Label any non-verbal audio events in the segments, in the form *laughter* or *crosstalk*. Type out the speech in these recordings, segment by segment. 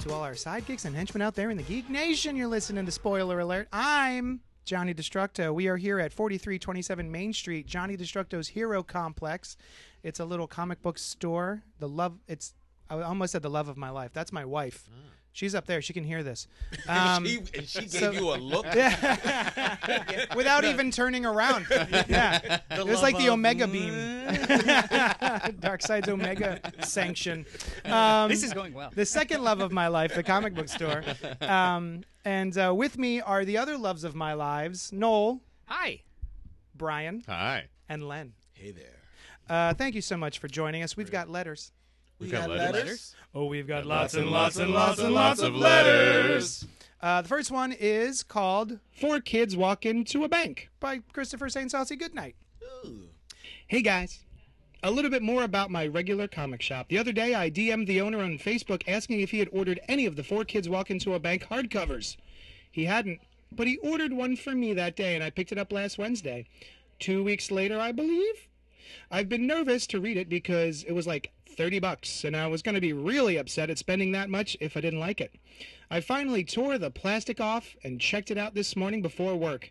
to all our sidekicks and henchmen out there in the Geek Nation? You're listening to Spoiler Alert. I'm Johnny Destructo. We are here at 4327 Main Street, Johnny Destructo's Hero Complex. It's a little comic book store. The love, it's, I almost said the love of my life. That's my wife. Ah. She's up there. She can hear this. *laughs* Um, she, and she gave so- you a look. *laughs* *laughs* without even turning around. Yeah, it was like the Omega beam, Darkseid's Omega sanction. Um, This is going well. the second love of my life, the comic book store. Um, and uh, with me are the other loves of my lives: Noel, Hi. Brian, Hi. and Len. Hey there. Uh, thank you so much for joining us. We've got letters. We've got letters? Oh, we've got lots and lots and lots and lots of letters. Uh, the first one is called Four Kids Walk Into a Bank by Christopher St. Saucy Goodnight. Hey guys. A little bit more about my regular comic shop. The other day, I DM'd the owner on Facebook asking if he had ordered any of the Four Kids Walk Into a Bank hardcovers. He hadn't, but he ordered one for me that day, and I picked it up last Wednesday. Two weeks later, I believe. I've been nervous to read it because it was like 30 bucks, and I was going to be really upset at spending that much if I didn't like it. I finally tore the plastic off and checked it out this morning before work.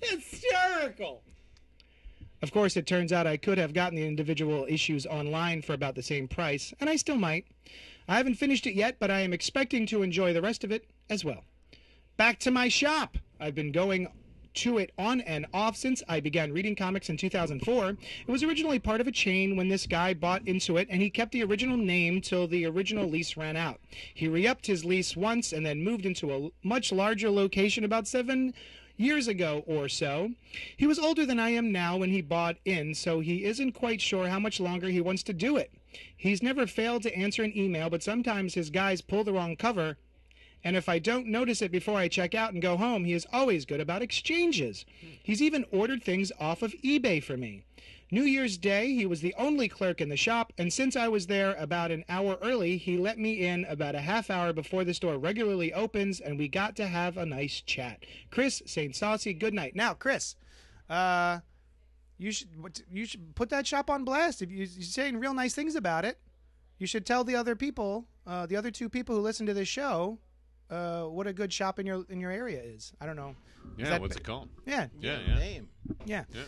Hysterical! Of course, it turns out I could have gotten the individual issues online for about the same price, and I still might. I haven't finished it yet, but I am expecting to enjoy the rest of it as well. Back to my shop. I've been going to it on and off since I began reading comics in 2004. It was originally part of a chain when this guy bought into it, and he kept the original name till the original lease ran out. He re upped his lease once and then moved into a much larger location about seven years ago or so. He was older than I am now when he bought in, so he isn't quite sure how much longer he wants to do it. He's never failed to answer an email, but sometimes his guys pull the wrong cover and if I don't notice it before I check out and go home, he is always good about exchanges. He's even ordered things off of eBay for me. New Year's Day, he was the only clerk in the shop, and since I was there about an hour early, he let me in about a half hour before the store regularly opens, and we got to have a nice chat. Chris, St. Saucy, good night. Now, Chris, uh, you should you should put that shop on blast. If you, you're saying real nice things about it, you should tell the other people, uh, the other two people who listen to this show, uh, what a good shop in your in your area is. I don't know. Is Yeah, that- what's it called? Yeah, Yeah, yeah. Name. yeah. Yeah.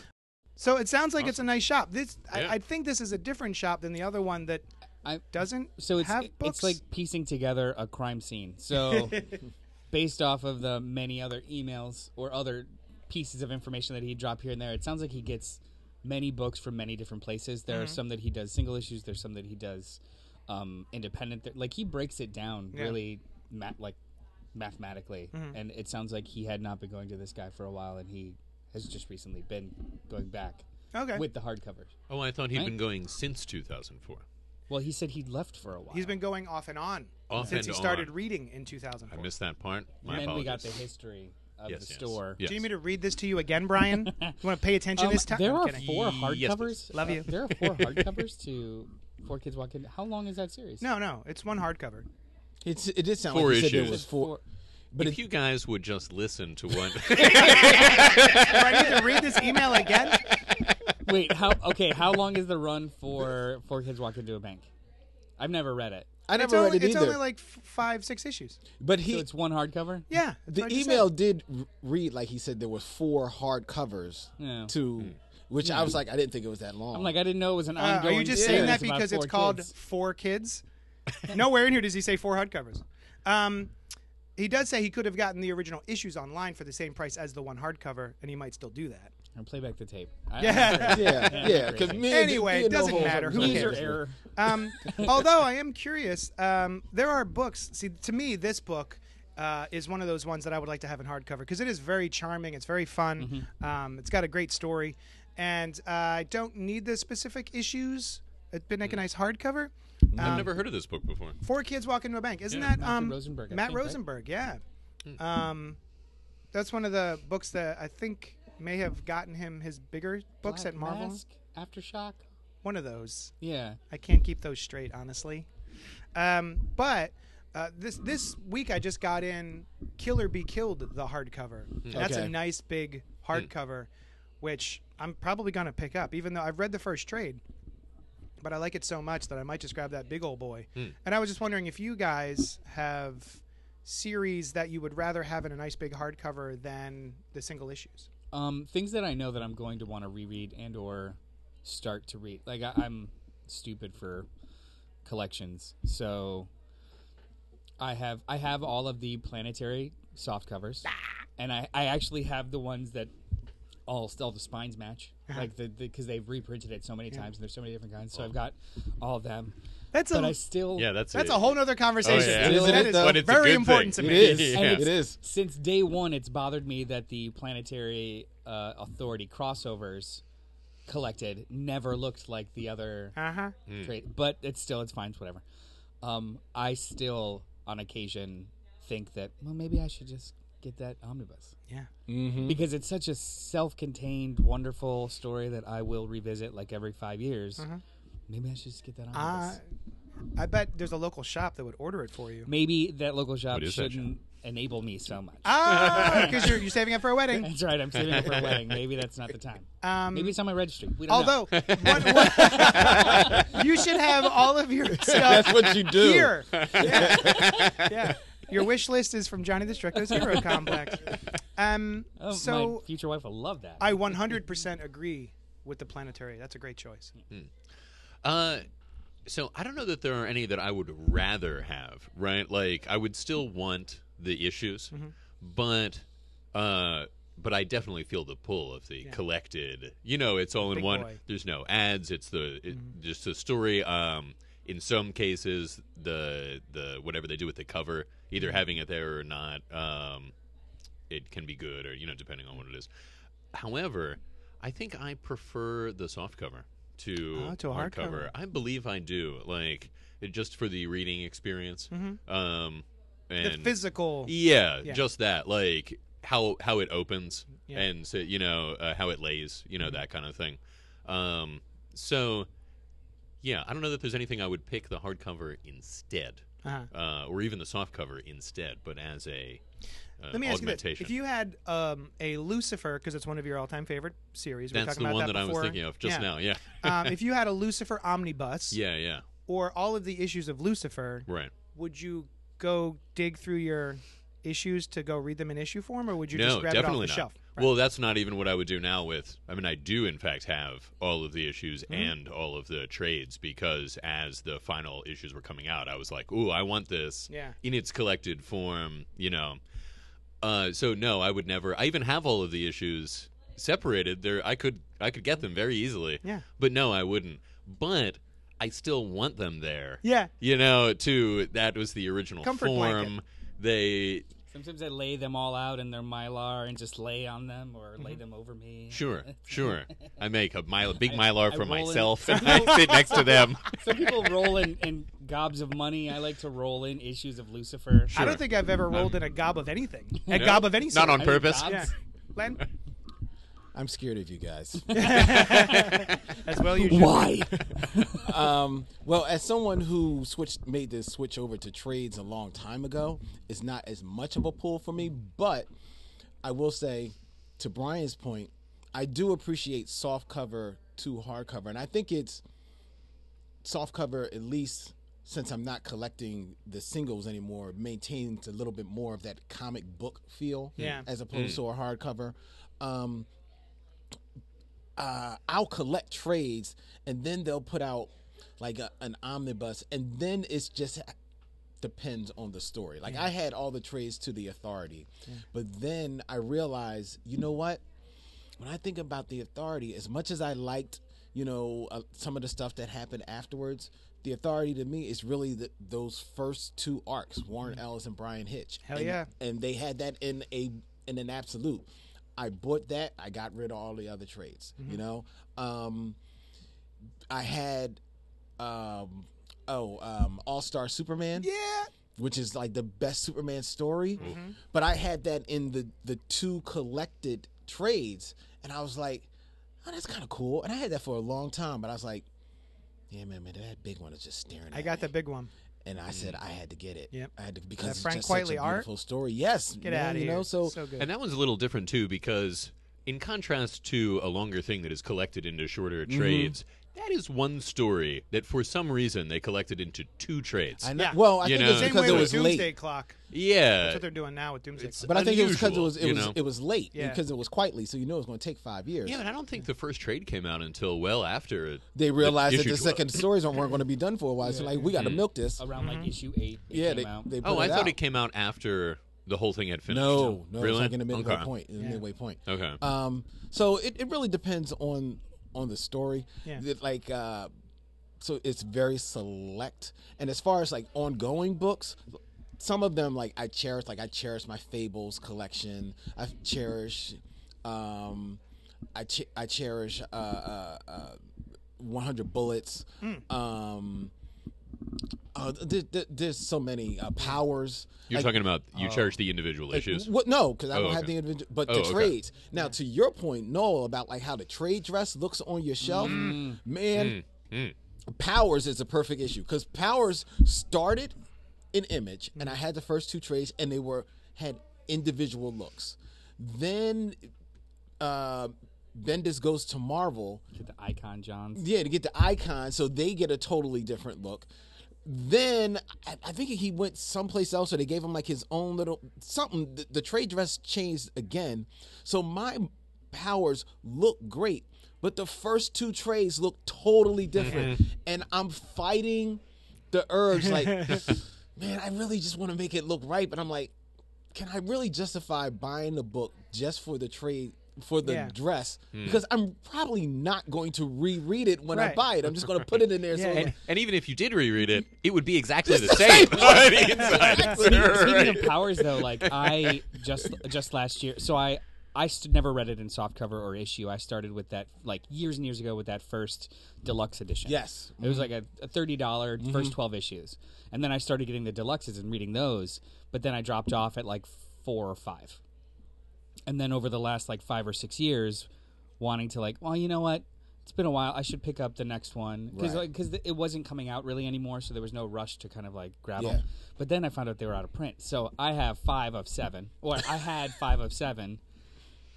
So it sounds like it's a nice shop. This Yeah. I, I think this is a different shop than the other one that I, doesn't so it's have books. it's like piecing together a crime scene. So *laughs* based off of the many other emails or other pieces of information that he dropped here and there, it sounds like he gets many books from many different places. There Mm-hmm. are some that he does single issues. There's some that he does um, independent. There- Like he breaks it down Yeah. really, ma- like mathematically. Mm-hmm. And it sounds like he had not been going to this guy for a while, and he has just recently been going back okay. with the hardcovers. Oh, I thought he'd Right? been going since 2004. Well, he said he'd left for a while. He's been going off and on Off since and he started on. reading in 2004. I missed that part. My and then we got the history of Yes, the yes. store. Yes. Do you need me to read this to you again, Brian? *laughs* you want to pay attention Um, this time? there I'm are kidding. four Yes, hardcovers. Love Uh, you. there are four *laughs* hardcovers to Four Kids Walk In. How long is that series? No, no, it's one hardcover. It's, it did sound Four like you said there issues. was four. But if you guys would just listen to what *laughs* *laughs* Do I need to read this email again? Wait, how? Okay, how long is the run for Four Kids Walk Into a Bank? I've never read it. I It's never only, read it it's either. only like f- five, six issues. but So he, it's one hardcover. Yeah, the what I just email said. did r- read like he said there was four hard covers Yeah. to, which I was like I didn't think it was that long. I'm like, I didn't know it was an Uh, ongoing. are you just series saying that because it's called kids. Four Kids? *laughs* Nowhere in here does he say four hardcovers. Um, he does say he could have gotten the original issues online for the same price as the one hardcover, and he might still do that. Or play back the tape. I- *laughs* Yeah. yeah, yeah, because me Anyway, it doesn't matter. Who sometimes- cares? error. Um, *laughs* although I am curious, um, there are books. See, to me, this book uh, is one of those ones that I would like to have in hardcover because it is very charming. It's very fun. Um, it's got a great story, and uh, I don't need the specific issues. It'd been like a nice hardcover. I've never heard of this book before. Four kids walk into a bank. Isn't Yeah. that um, Rosenberg, Matt think, right? Rosenberg? Yeah. Um, that's one of the books that I think may have gotten him his bigger books Black at Marvel. Mask, Aftershock. One of those. Yeah. I can't keep those straight, honestly. Um, but uh, this this week I just got in Killer Be Killed, the hardcover. That's a nice big hardcover, which I'm probably gonna pick up, even though I've read the first trade. But I like it so much that I might just grab that big old boy. And I was just wondering if you guys have series that you would rather have in a nice big hardcover than the single issues. Um, things that I know that I'm going to want to reread and or start to read. Like I, I'm stupid for collections, so I have I have all of the planetary soft covers, and I, I actually have the ones that all still the spines match, like the because they've reprinted it so many times and there's so many different kinds. So I've got all of them, That's but a I still Yeah, that's that's it. a whole nother conversation. yeah. Isn't That it, is? But it's very important thing. to me. is. Yeah. It is. since day one, it's bothered me that the planetary uh, authority crossovers collected never looked like the other Uh huh. trade, but it's still it's fine, it's whatever. Um, I still on occasion think that well maybe I should just get that omnibus Yeah. because it's such a self-contained, wonderful story that I will revisit like every five years. Maybe I should just get that Uh. I bet there's a local shop that would order it for you. maybe that local shop What is that shouldn't enable me so much. Ah, *laughs* because you're, you're saving it for a wedding. That's right. I'm saving it for a wedding. Maybe that's not the time. Um, Maybe it's on my registry. We don't know. although, what, what, *laughs* you should have all of your stuff *laughs* That's what you do. here. Yeah. yeah. Your wish list is from Johnny Destructo's Hero *laughs* Complex. Um, Oh, so my future wife will love that. I 100% agree with the planetary. That's a great choice. Uh, so I don't know that there are any that I would rather have. Right? Like I would still want the issues, Mm-hmm. but uh, but I definitely feel the pull of the collected. You know, it's all in one. boy. Mm-hmm. There's no ads. It's the it, just the story. Um, in some cases, the the whatever they do with the cover, either Mm-hmm. having it there or not, um, it can be good or you know depending on what it is. However, I think I prefer the soft cover to, Oh, to hardcover. I believe I do. Like it, just for the reading experience. Um, Mm-hmm. The and physical. yeah, Yeah. just that. Like how how it opens Yeah. Mm-hmm. and so, you know uh, how it lays. You know that kind of thing. Um, so yeah, I don't know that there's anything I would pick the hardcover instead, Uh-huh. uh, or even the soft cover instead, but as a uh, Let me ask you this. If you had um, a Lucifer, because it's one of your all-time favorite series, we were That's talking the about one that, that, I was thinking of just Yeah. now. Yeah, *laughs* um, if you had a *laughs* Lucifer omnibus, yeah, yeah. or all of the issues of Lucifer, Right. would you go dig through your issues to go read them in issue form, or would you no, just grab it off definitely the not. shelf? Well, that's not even what I would do now with. I mean, I do in fact have all of the issues Mm-hmm. and all of the trades because as the final issues were coming out, I was like, "Ooh, I want this Yeah. in its collected form," you know. Uh, so no, I would never. I even have all of the issues separated. There, I could I could get them very easily. Yeah. But no, I wouldn't. But I still want them there. Yeah. You know, to that was the original Comfort form. blanket. They Sometimes I lay them all out in their mylar and just lay on them or lay mm-hmm. them over me. Sure, *laughs* sure. I make a mile, big mylar I for roll in- myself, *laughs* and I sit next to them. *laughs* Some people roll in, in gobs of money. I like to roll in issues of Lucifer. I don't think I've ever uh, rolled in a gob of anything. A No? gob of any sort. Not on I mean, purpose. Yeah. Len, I'm scared of you guys. *laughs* as well you should. Why? *laughs* um, well, as someone who switched, made this switch over to trades a long time ago, it's not as much of a pull for me. But I will say, to Brian's point, I do appreciate soft cover to hardcover, and I think it's soft cover at least since I'm not collecting the singles anymore, maintains a little bit more of that comic book feel, Yeah. as opposed to a hardcover. Um, uh, I'll collect trades, and then they'll put out like a, an omnibus, and then it's just depends on the story. Like I had all the trades to the authority, but then I realized, you know what? When I think about the authority, as much as I liked, you know, uh, some of the stuff that happened afterwards, the authority to me is really the, those first two arcs, Warren Ellis and Bryan Hitch. Hell and, yeah. And they had that in a in an absolute. I bought that. I got rid of all the other trades. You know, um, I had um, oh um, All Star Superman. Yeah. which is like the best Superman story. But I had that in the the two collected trades, and I was like, "Oh, that's kind of cool." And I had that for a long time, but I was like, "Yeah, man, man, that big one is just staring." I at got me." the big one. And I said I had to get it. Yep. I had to because it's Frank just such Quitely a art? beautiful story. Yes, Get man, out of you here. know. So, so good. And that one's a little different too because, in contrast to a longer thing that is collected into shorter Mm-hmm. trades, that is one story that for some reason they collected into two trades. I know. Yeah. Well, I You think know, it's Same because way it with was Doomsday late. Clock. yeah, That's what they're doing now with Doomsday It's- Clock. But I think it was because it was it you was know? it was late Yeah. because it was Quitely, so you know it was going to take five years. yeah, but I don't think the first trade came out until well after it. they realized that issue the 12. second stories weren't going to be done for a while. So like, we got to Mm-hmm. milk this. Around like issue eight, it Yeah, came they, out. they put Oh, I it thought out. it came out after the whole thing had finished. No, no, really? it's like in the midway okay. point. In the midway point. Okay. Um, so it, it really depends on on the story. Yeah. It, like uh, so it's very select. And as far as like ongoing books, some of them like I cherish. Like I cherish my Fables collection. I cherish. Um, I che- I cherish uh, uh, uh, 100 bullets. Um. Uh, there, there- there's so many uh, powers. You're Like, talking about you cherish the individual issues. what? No, because I Oh, don't have the individual, but Oh, the okay. trades. Now, to your point, Noel, about like how the trade dress looks on your shelf, Mm. man. Powers is a perfect issue because Powers started in Image, and I had the first two trades, and they were had individual looks. Then, uh, Bendis goes to Marvel, To Get the icon Johns. yeah, to get the icon, so they get a totally different look. Then I, think he went someplace else, or they gave him like his own little something. The, the trade dress changed again, so my powers look great, but the first two trades look totally different, mm-hmm. and I'm fighting the urge. Like, *laughs* man, I really just want to make it look right, but I'm like, can I really justify buying the book just for the trade? For the Yeah. dress, Hmm. because I'm probably not going to reread it when I buy it. I'm just going to put it in there. so Yeah, and, and even if you did reread it, it would be exactly the the same. same. on the inside. Exactly. Speaking Right. of powers, though, like I just just last year, so I I st- never read it in softcover or issue. I started with that like years and years ago with that first deluxe edition. Yes. it was like a, a thirty dollar Mm-hmm. first twelve issues, and then I started getting the deluxes and reading those. But then I dropped off at like four or five, and then over the last like five or six years, wanting to like, well, you know what? It's been a while. I should pick up the next one because Right. because it wasn't coming out really anymore, so there was no rush to kind of like grab Yeah. them. But then I found out they were out of print, so I have five of seven, or I had five of seven,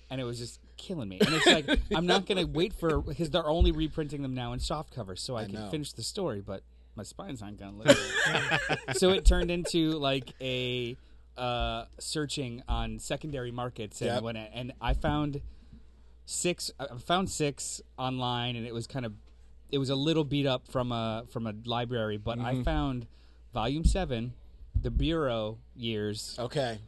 and it was just killing me. And it's like *laughs* I'm not gonna wait for because they're only reprinting them now in soft covers, so I, can know. finish the story, but my spine's not gonna live. *laughs* so it turned into like a uh, searching on secondary markets, and Yep. when I, and I found six. I found six online, and it was kind of it was a little beat up from a from a library, but Mm-hmm. I found volume seven, the Bureau years, Okay.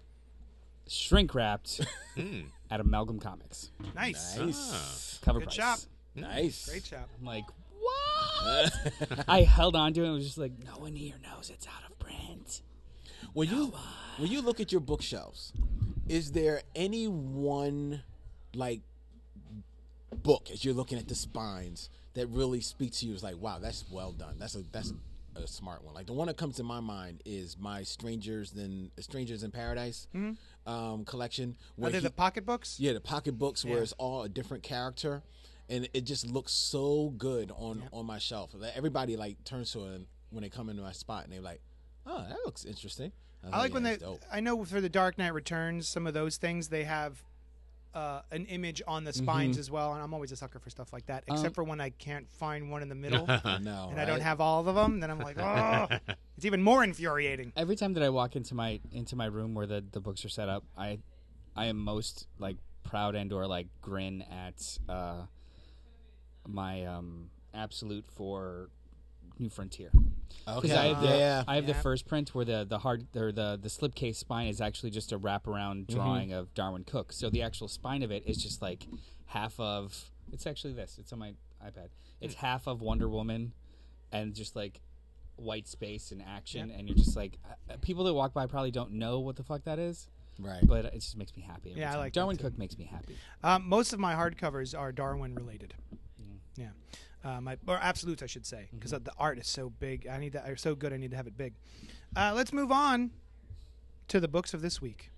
shrink wrapped *laughs* Hmm. at Amalgam Comics. Nice. Nice. Cover Good price. job. Nice. Great job. I'm like, what? *laughs* I held on to it and was just like, no one here knows it's out of print. When you when you look at your bookshelves, is there any one like book as you're looking at the spines that really speaks to you? Is like, wow, that's well done. That's a that's a, a smart one. Like the one that comes to my mind is my Strangers than Strangers in Paradise um, collection. Are they he- the pocketbooks? Yeah, the pocket books where it's all a different character, and it just looks so good on on my shelf. Everybody like turns to it when they come into my spot, and they're like, "Oh, that looks interesting." was I like when they. dope." I know for the Dark Knight Returns, some of those things they have uh, an image on the spines Mm-hmm. as well, and I'm always a sucker for stuff like that. Um, Except for when I can't find one in the middle, *laughs* I know, and I don't have all of them, then I'm like, *laughs* oh, it's even more infuriating. Every time that I walk into my into my room where the, the books are set up, I I am most like proud and or like grin at uh, my um, absolute for New Frontier. Okay, Because I have the yeah, I have the first print where the the hard or the the slipcase spine is actually just a wraparound Mm-hmm. drawing of Darwyn Cooke. So the actual spine of it is just like half of. It's actually this. It's on my iPad. It's Hmm. half of Wonder Woman, and just like white space and action, and you're just like uh, people that walk by probably don't know what the fuck that is. Right. But it just makes me happy. every Yeah, I like Darwyn. Cooke makes me happy. Um, most of my hardcovers are Darwyn related. Yeah, uh, my or absolutes, I should say, because the art is so big. I need that. Are so good. I need to have it big. Uh, let's move on to the books of this week.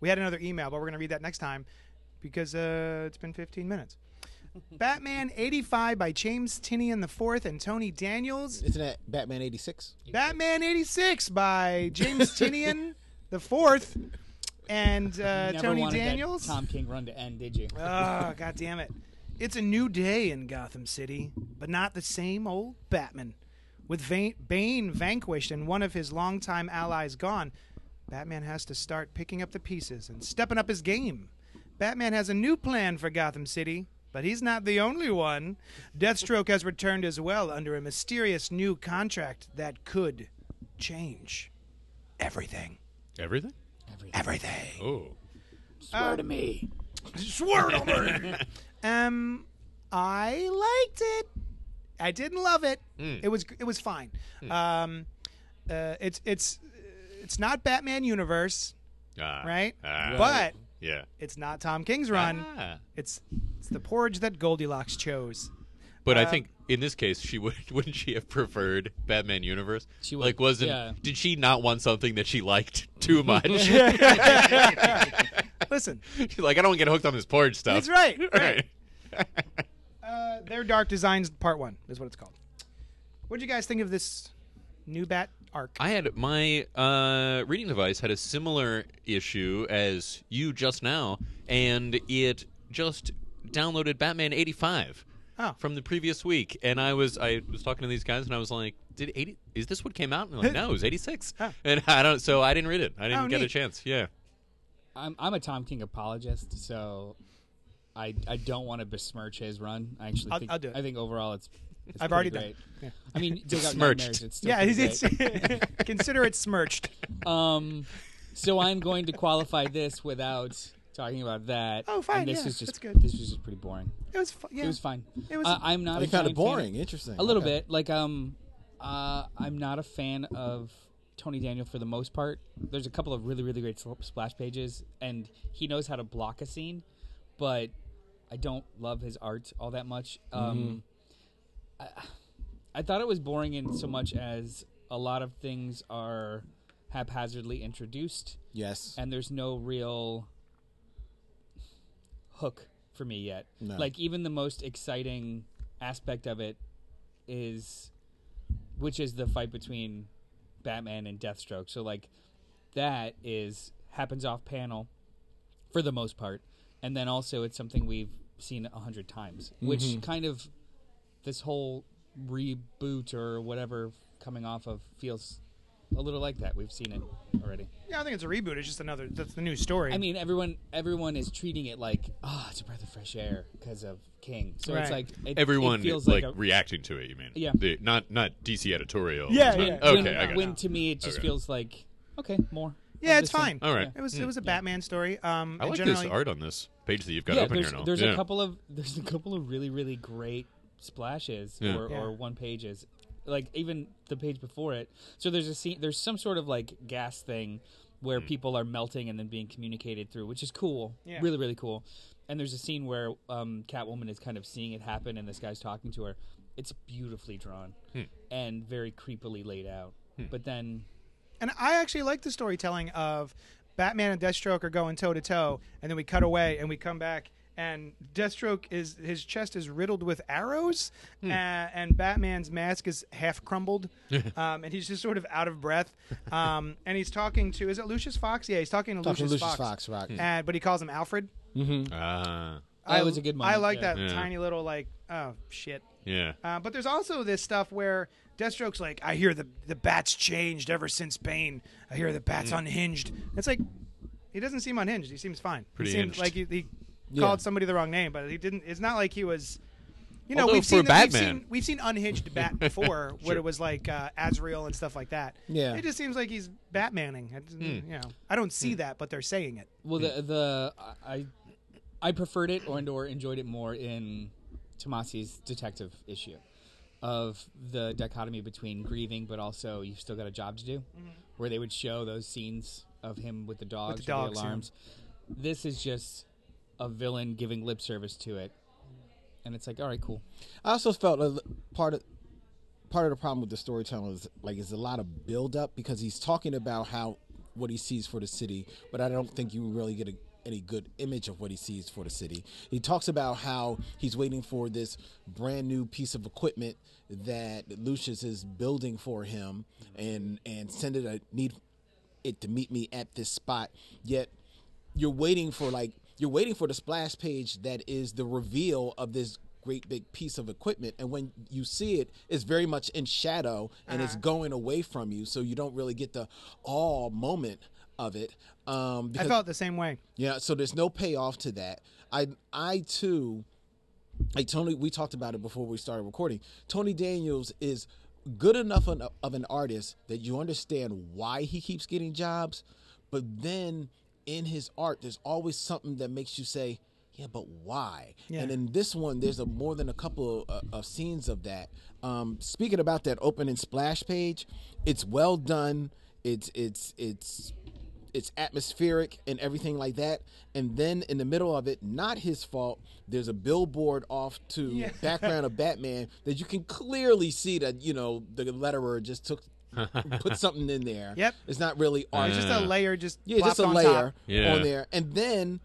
We had another email, but we're going to read that next time because uh, it's been 15 minutes. *laughs* Batman 85 by James Tynion IV and Tony Daniels. Isn't that Batman eighty six? Batman 86 by James *laughs* Tynion IV and uh, Tony Daniels. that Tom King run to end, did you? Oh, *laughs* god damn it. It's a new day in Gotham City, but not the same old Batman. With Va- Bane vanquished and one of his longtime allies gone, Batman has to start picking up the pieces and stepping up his game. Batman has a new plan for Gotham City, but he's not the only one. Deathstroke has returned as well under a mysterious new contract that could change everything. Everything? Everything. Everything. Oh. Swear to me. Uh, swear to me. *laughs* um, I liked it. I didn't love it. It was it was fine. Um, uh, it's it's it's not Batman universe, Ah. right? Ah. But Yeah. it's not Tom King's run. Ah. It's it's the porridge that Goldilocks chose. But I Um, think in this case, she *laughs* would wouldn't she have preferred Batman Universe? She would, like wasn't yeah. did she not want something that she liked too *laughs* much? *laughs* Listen, *laughs* She's like, I don't want to get hooked on this porridge stuff. that's right. *laughs* right. Right. *laughs* Uh, their Dark Designs Part One is what it's called. What would you guys think of this new Bat arc? I had my uh, reading device had a similar issue as you just now, and it just downloaded Batman eighty five. Oh. From the previous week, and I was I was talking to these guys, and I was like, "Did eighty? Is this what came out?" And they're like, "No, it was eighty six. Huh. And I don't, so I didn't read it. I didn't Oh, get a neat. chance. Yeah, I'm I'm a Tom King apologist, so I I don't want to besmirch his run. I actually I'll- think I'll do it. I think overall it's, it's I've already done great. it. Yeah. I mean, dig out Smirched. nightmares. It's still yeah, it's, it's *laughs* consider it smirched. Um, so I'm going to qualify this without talking about that. Oh, fine, And this yeah, was just that's good. this was just pretty boring. It was fu- yeah. It was fine. It was- Uh, I'm not a kind of giant fan boring. Interesting. A little Okay. bit. Like um, uh, I'm not a fan of Tony Daniel for the most part. There's a couple of really really great splash pages, and he knows how to block a scene, but I don't love his art all that much. Um, I, I thought it was boring in so much as a lot of things are haphazardly introduced Yes. and there's no real hook for me yet. No. Like even the most exciting aspect of it is which is the fight between Batman and Deathstroke. So like that is happens off panel for the most part. And then also it's something we've seen a hundred times. Which mm-hmm. kind of this whole reboot or whatever coming off of feels a little like that. We've seen it already. Yeah, I think it's a reboot. It's just another. That's the new story. I mean, everyone everyone is treating it like, oh, it's a breath of fresh air because of King. So it's Right. like it, everyone it feels like, like, a, reacting to it. You mean? Yeah. The, not not DC editorial. Yeah, It's not- yeah. Okay, when, I got when to me it just Okay. feels like okay, more. yeah, of it's the same. fine. All right. It was it was a Batman story. Um, I and like generally, this art on this page that you've got yeah, open there's here now. there's yeah. a couple of there's a couple of really really great splashes Yeah. or, Yeah. or one pages, like even the page before it. So there's a scene. There's some sort of like gas thing where Hmm. people are melting and then being communicated through, which is cool. Yeah. Really really cool. And there's a scene where um, Catwoman is kind of seeing it happen, and this guy's talking to her. It's beautifully drawn Hmm. and very creepily laid out. But then and I actually like the storytelling of Batman and Deathstroke are going toe to toe, and then we cut away and we come back. And Deathstroke is his chest is riddled with arrows, uh, and Batman's mask is half crumbled, *laughs* um, and he's just sort of out of breath. Um, *laughs* and he's talking to is it Lucius Fox? Yeah, he's talking to Talking to Lucius, Lucius Fox. Fox, rock. Uh, but he calls him Alfred. Ah, that was a good moment. I like yeah. that Yeah. tiny little like oh shit. yeah. Uh, but there's also this stuff where Deathstroke's like, I hear the the bat's changed ever since Bane. I hear the Mm. bat's unhinged. It's like he doesn't seem unhinged. He seems fine. Pretty he seems hinged. like he, he Yeah. called somebody the wrong name, but he didn't. It's not like he was. You know, Although we've for seen we've seen we've seen unhinged bat *laughs* before, where Sure. it was like uh, Azrael and stuff like that. Yeah. it just seems like he's Batmaning. It's, Hmm. You know, I don't see that, but they're saying it. Well, the the I I preferred it or and or enjoyed it more in Tomasi's detective issue of the dichotomy between grieving, but also you've still got a job to do, where they would show those scenes of him with the dogs, the or dogs, the yeah. alarms. This is just a villain giving lip service to it, and it's like, all right, cool. I also felt a, part of part of the problem with the storytelling is like it's a lot of build up because he's talking about how what he sees for the city, but I don't think you really get a, any good image of what he sees for the city. He talks about how he's waiting for this brand new piece of equipment that Lucius is building for him, and and send it a need it to meet me at this spot. Yet you're waiting for like you're waiting for the splash page that is the reveal of this great big piece of equipment and when you see it it's very much in shadow and it's going away from you so you don't really get the all moment of it um I felt the same way. yeah so there's no payoff to that i i too like Tony, we talked about it before we started recording. Tony Daniels is good enough of an artist that you understand why he keeps getting jobs, but then in his art, there's always something that makes you say, "Yeah, but why?" Yeah. And in this one, there's a more than a couple of, of scenes of that. Um, speaking about that opening splash page, it's well done. It's it's it's it's atmospheric and everything like that. And then in the middle of it, not his fault, there's a billboard off to background of Batman that you can clearly see that, you know, the letterer just took *laughs* put something in there. Yep. It's not really art. It's just a layer, just yeah, just a on layer top. Yeah. on there. And then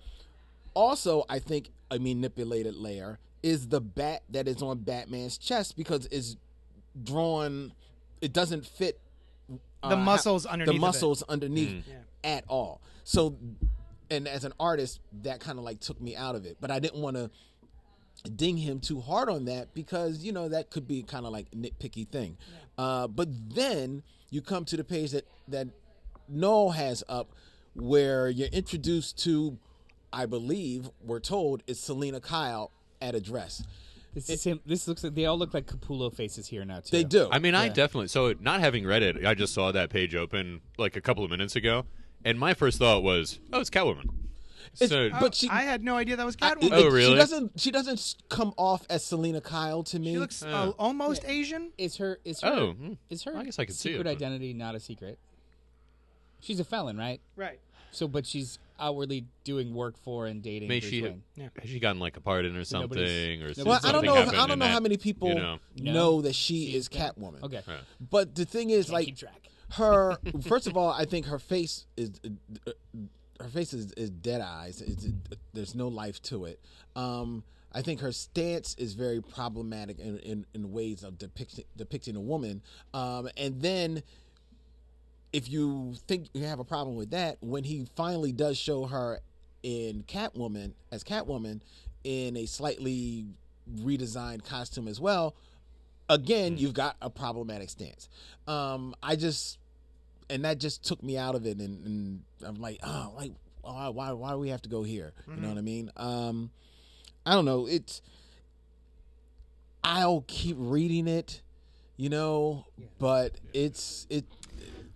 also I think a manipulated layer is the bat that is on Batman's chest because it's drawn it doesn't fit uh, The how- muscles underneath of the it. muscles underneath at all. So, and as an artist, that kind of like took me out of it. But I didn't want to ding him too hard on that because you know that could be kind of like nitpicky thing. Uh, but then you come to the page that that Noel has up, where you're introduced to, I believe we're told, is Selina Kyle at a dress. This is him. This looks like they all look like Capullo faces here now too. They do. I mean, I definitely. So, not having read it, I just saw that page open like a couple of minutes ago, and my first thought was, "Oh, it's Catwoman." It's- So, but she, I had no idea that was I- Catwoman. it- Oh, really? She doesn't. She doesn't come off as Selina Kyle to me. she looks uh, almost Asian. Is her is her Oh, hmm. is her I guess I could see it, secret identity not a secret? She's a felon, right? Right. So, but she's outwardly doing work for and dating may Bruce she Wayne. has she gotten like a pardon or something, nobody's- or Well, I something don't know. If, happened I don't know that, how many people You know, No. know that she She's is Catwoman. Okay. But the thing is, like, keep track. her. *laughs* First of all, I think her face is. uh, Her face is, is dead eyes. It's, there's no life to it. Um, I think her stance is very problematic in, in, in ways of depicting depicting a woman. Um, and then, if you think you have a problem with that, when he finally does show her in Catwoman as Catwoman in a slightly redesigned costume as well, again you've got a problematic stance. Um, I just and that just took me out of it, and, and I'm like, oh, like why why why do we have to go here? You know what I mean? Um, I don't know. It's I'll keep reading it, you know, but it's it.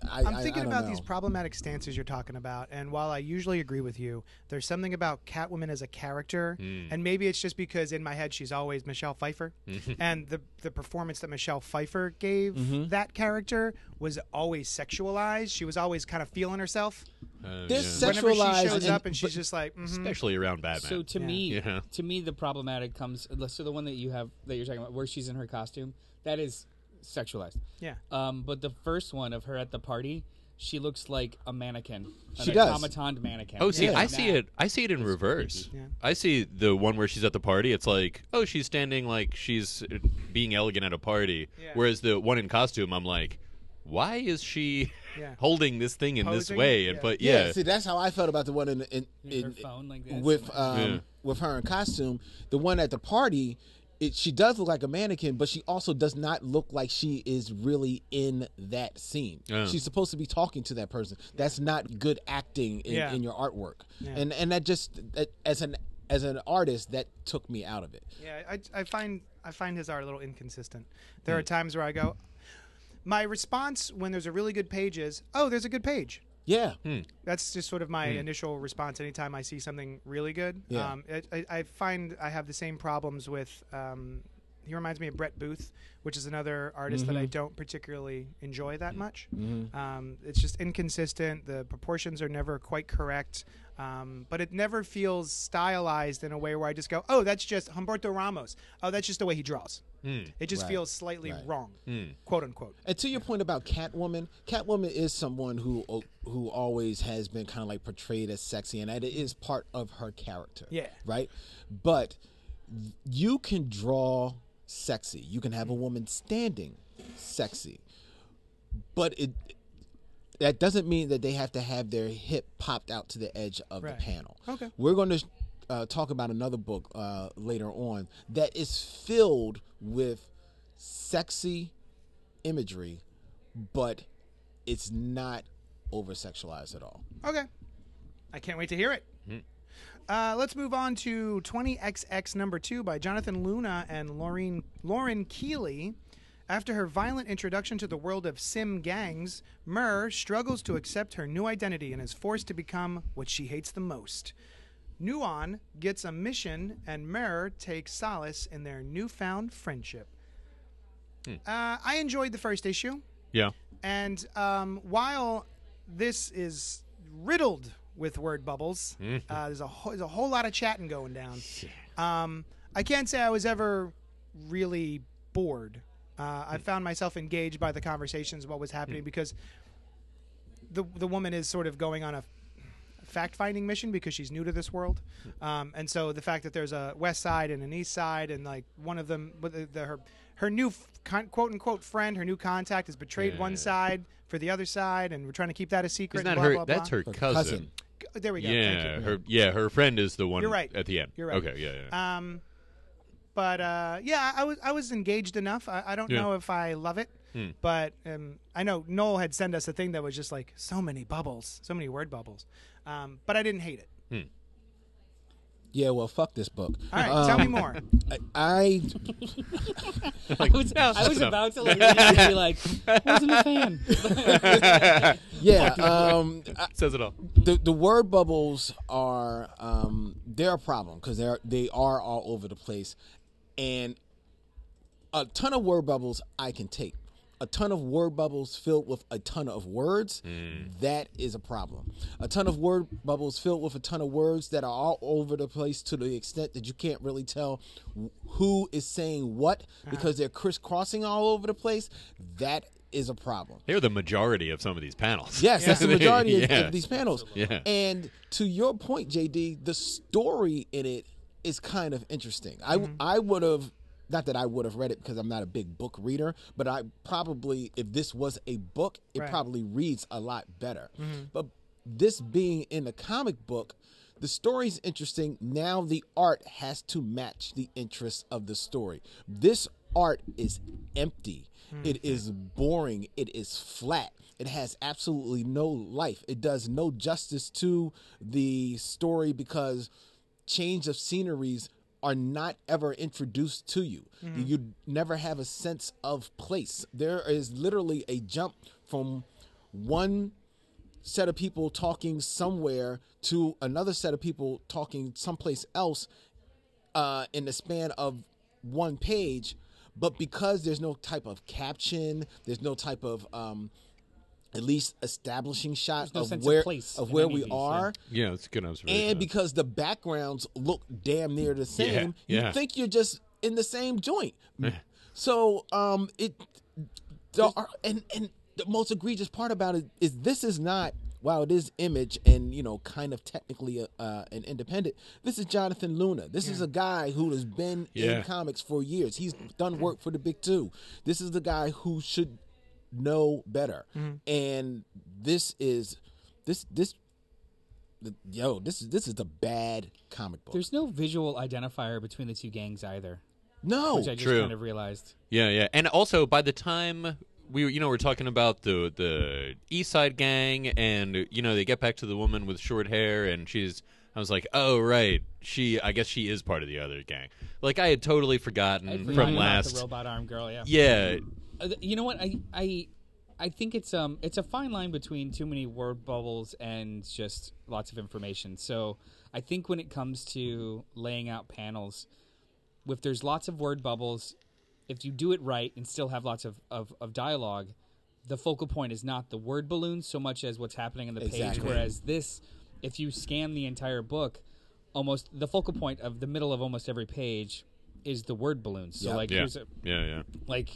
I, I'm thinking I don't about these problematic stances you're talking about, and while I usually agree with you, there's something about Catwoman as a character, Hmm. and maybe it's just because in my head she's always Michelle Pfeiffer, *laughs* and the the performance that Michelle Pfeiffer gave Mm-hmm. that character was always sexualized. She was always kind of feeling herself. uh, There's yeah. Whenever she shows and- up and she's just like, mhm. especially around Batman. So to Yeah. me, Yeah. to me, the problematic comes. So the one that you have that you're talking about, where she's in her costume, that is sexualized. yeah. Um, but the first one of her at the party, she looks like a mannequin, an She does. automaton mannequin. Oh, see, Yeah. I see it. I see it in reverse. Yeah. I see the one where she's at the party. It's like, oh, she's standing like she's uh, being elegant at a party. Yeah. Whereas the one in costume, I'm like, why is she Yeah. *laughs* holding this thing in this Posing? way? And Yeah. but Yeah. yeah, see, that's how I felt about the one in in, in, her phone like this with um Yeah. with her in costume. The one at the party, it, she does look like a mannequin, but she also does not look like she is really in that scene. Yeah. She's supposed to be talking to that person. That's not good acting in, Yeah. in your artwork, Yeah. and and that just that, as an as an artist that took me out of it. Yeah, I, I find I find his art a little inconsistent. There Hmm. are times where I go, my response when there's a really good page is, oh, there's a good page. Yeah, That's just sort of my initial response anytime I see something really good. Yeah. Um, it, I, I find I have the same problems with um, he reminds me of Brett Booth, which is another artist that I mm-hmm. don't particularly enjoy that mm-hmm. much. Mm-hmm. Um, it's just inconsistent. The proportions are never quite correct. Um, but it never feels stylized in a way where I just go, "Oh, that's just Humberto Ramos. Oh, that's just the way he draws." Mm. It just Right. feels slightly Right. wrong, mm. quote unquote. And to your point about Catwoman, Catwoman is someone who who always has been kind of like portrayed as sexy, and that is part of her character. Yeah. Right. But you can draw sexy. You can have a woman standing sexy, but it that doesn't mean that they have to have their hip popped out to the edge of Right. the panel. Okay. We're going to uh, talk about another book uh, later on that is filled with sexy imagery, but it's not over sexualized at all. Okay. I can't wait to hear it. Uh, let's move on to 20XX number two by Jonathan Luna and Lauren, Lauren Keely. After her violent introduction to the world of sim gangs, Myrrh struggles to accept her new identity and is forced to become what she hates the most. Nuon gets a mission, and Myrrh takes solace in their newfound friendship. Uh, I enjoyed the first issue. Yeah. And um, while this is riddled with word bubbles, *laughs* uh, there's, a whole, there's a whole lot of chatting going down. Um, I can't say I was ever really bored. Uh, I found myself engaged by the conversations, what was happening, because the the woman is sort of going on a fact finding mission because she's new to this world, um, and so the fact that there's a west side and an east side, and like one of them, but the, the, her her new f- con- quote unquote friend, her new contact, has betrayed one side for the other side, and we're trying to keep that a secret. Isn't blah, her? blah, blah. That's her Her cousin. cousin. There we go. Thank Yeah, her yeah, her friend is the one You're right. at the end. You're right. Okay, yeah, yeah. Um, but uh, yeah, I was I was engaged enough. I, I don't Yeah. know if I love it, Hmm. but um, I know Noel had sent us a thing that was just like so many bubbles, so many word bubbles. Um, but I didn't hate it. Yeah, well, fuck this book. All right, tell me Um, more. *laughs* I I was, I was about to like, immediately be like, wasn't a fan. *laughs* yeah. Um, I- Says it all. the the word bubbles are um they're a problem because they're they are all over the place, and a ton of word bubbles I can take. A ton of word bubbles filled with a ton of words, mm. that is a problem. A ton of word bubbles filled with a ton of words that are all over the place to the extent that you can't really tell who is saying what because they're crisscrossing all over the place. That is a problem. They're the majority of some of these panels. Yes, that's the *laughs* majority of, Yeah. of these panels. Yeah. And to your point, JD, the story in it is kind of interesting. I mm-hmm. I would have not that I would have read it because I'm not a big book reader, but I probably if this was a book, it Right. probably reads a lot better. Mm-hmm. But this being in a comic book, the story's interesting. Now the art has to match the interests of the story. This art is empty. Hmm. It is boring. It is flat. It has absolutely no life. It does no justice to the story because change of sceneries are not ever introduced to you. You never have a sense of place. There is literally a jump from one set of people talking somewhere to another set of people talking someplace else uh, in the span of one page. But because there's no type of caption, there's no type of um, at least establishing shot no of sense of where place of where we of these, yeah. are. Yeah, that's a good observation. And because the backgrounds look damn near the same, yeah. you think you're just in the same joint. so um, it the, ar- and and the most egregious part about it is this is not while it is image and you know kind of technically uh, uh, an independent. This is Jonathan Luna. This is a guy who has been Yeah. in comics for years. He's done work for the big two. This is the guy who should know better. Mm-hmm. And this is this this yo, this is this is a bad comic book. There's no visual identifier between the two gangs either, no, which I just True. kind of realized. Yeah, yeah, and also by the time we, you know, we're talking about the the East Side Gang, and you know, they get back to the woman with short hair, and she's. I was like, oh right, she. I guess she is part of the other gang. Like I had totally forgotten from last. the robot arm girl. Yeah. Yeah, th- you know what? I I I think it's um it's a fine line between too many word bubbles and just lots of information. So I think when it comes to laying out panels, if there's lots of word bubbles if you do it right and still have lots of, of, of dialogue, the focal point is not the word balloons so much as what's happening on the page. Whereas this, if you scan the entire book, almost the focal point of the middle of almost every page is the word balloons. So Yep. like Yeah. here's a, Yeah, yeah. like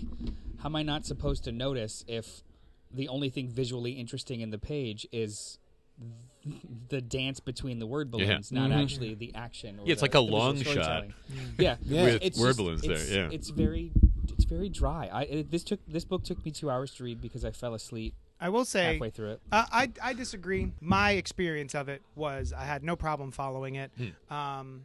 how am I not supposed to notice if the only thing visually interesting in the page is *laughs* the dance between the word balloons, not actually the action. Or Yeah, it's the- like a the visual long shot. storytelling. Yeah, *laughs* Yeah. With it's word just- balloons there, it's- yeah. it's very, it's very dry. I it, this took this book took me two hours to read because I fell asleep I will say halfway through it. Uh, I I disagree. My experience of it was I had no problem following it. Hmm. Um,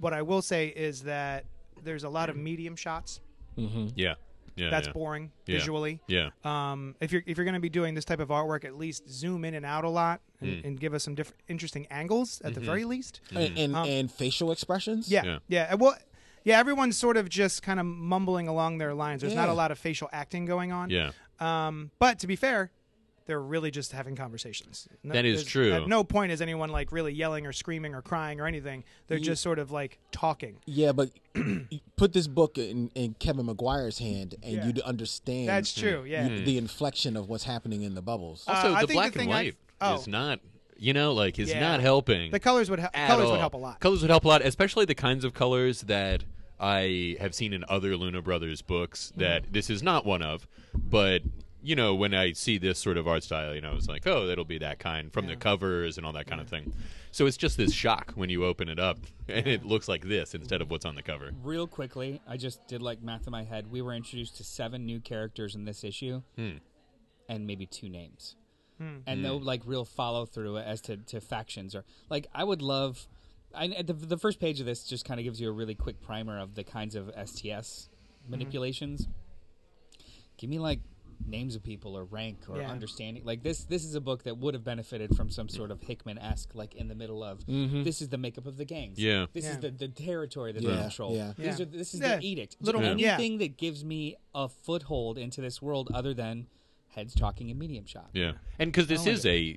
what I will say is that there's a lot of medium shots. Yeah. Yeah. That's yeah. boring Yeah. visually. Yeah. Um, if you're if you're going to be doing this type of artwork, at least zoom in and out a lot and, Hmm. and give us some different interesting angles at the very least. and and, and facial expressions. Yeah, Yeah. yeah. Uh, Well, yeah. Everyone's sort of just kind of mumbling along their lines. There's not a lot of facial acting going on. Yeah. Um, but to be fair, they're really just having conversations. No, That is true. At no point is anyone like really yelling or screaming or crying or anything. They're You- just sort of like talking. Yeah, but *clears throat* put this book in, in Kevin Maguire's hand, and Yeah. you'd understand. That's true. Yeah. Hmm. The inflection of what's happening in the bubbles. Uh, Also, I the think the black and thing I- white oh. is not, you know, like is Yeah. not helping. The colors would help. Colors all. would help a lot. Colors would help a lot, especially the kinds of colors that I have seen in other Luna Brothers books. That this is not one of, but you know, when I see this sort of art style, you know, it's like, oh, that'll be that kind from the covers and all that kind of thing. So it's just this shock when you open it up and it looks like this instead of what's on the cover. Real quickly, I just did like math in my head. We were introduced to seven new characters in this issue, hmm. and maybe two names, hmm. and no hmm. like real follow through as to, to factions or like I would love. I, the, the first page of this just kind of gives you a really quick primer of the kinds of STS mm-hmm. manipulations. Give me like names of people or rank or Yeah. understanding. Like this, this is a book that would have benefited from some sort of Hickman esque, like in the middle of mm-hmm. this is the makeup of the gangs. Yeah. This is the, the territory that Yeah, they control. yeah. These Yeah. are this is Yeah. the edict. Little- Yeah. anything that gives me a foothold into this world other than heads talking in medium shot. Yeah, and because this is a,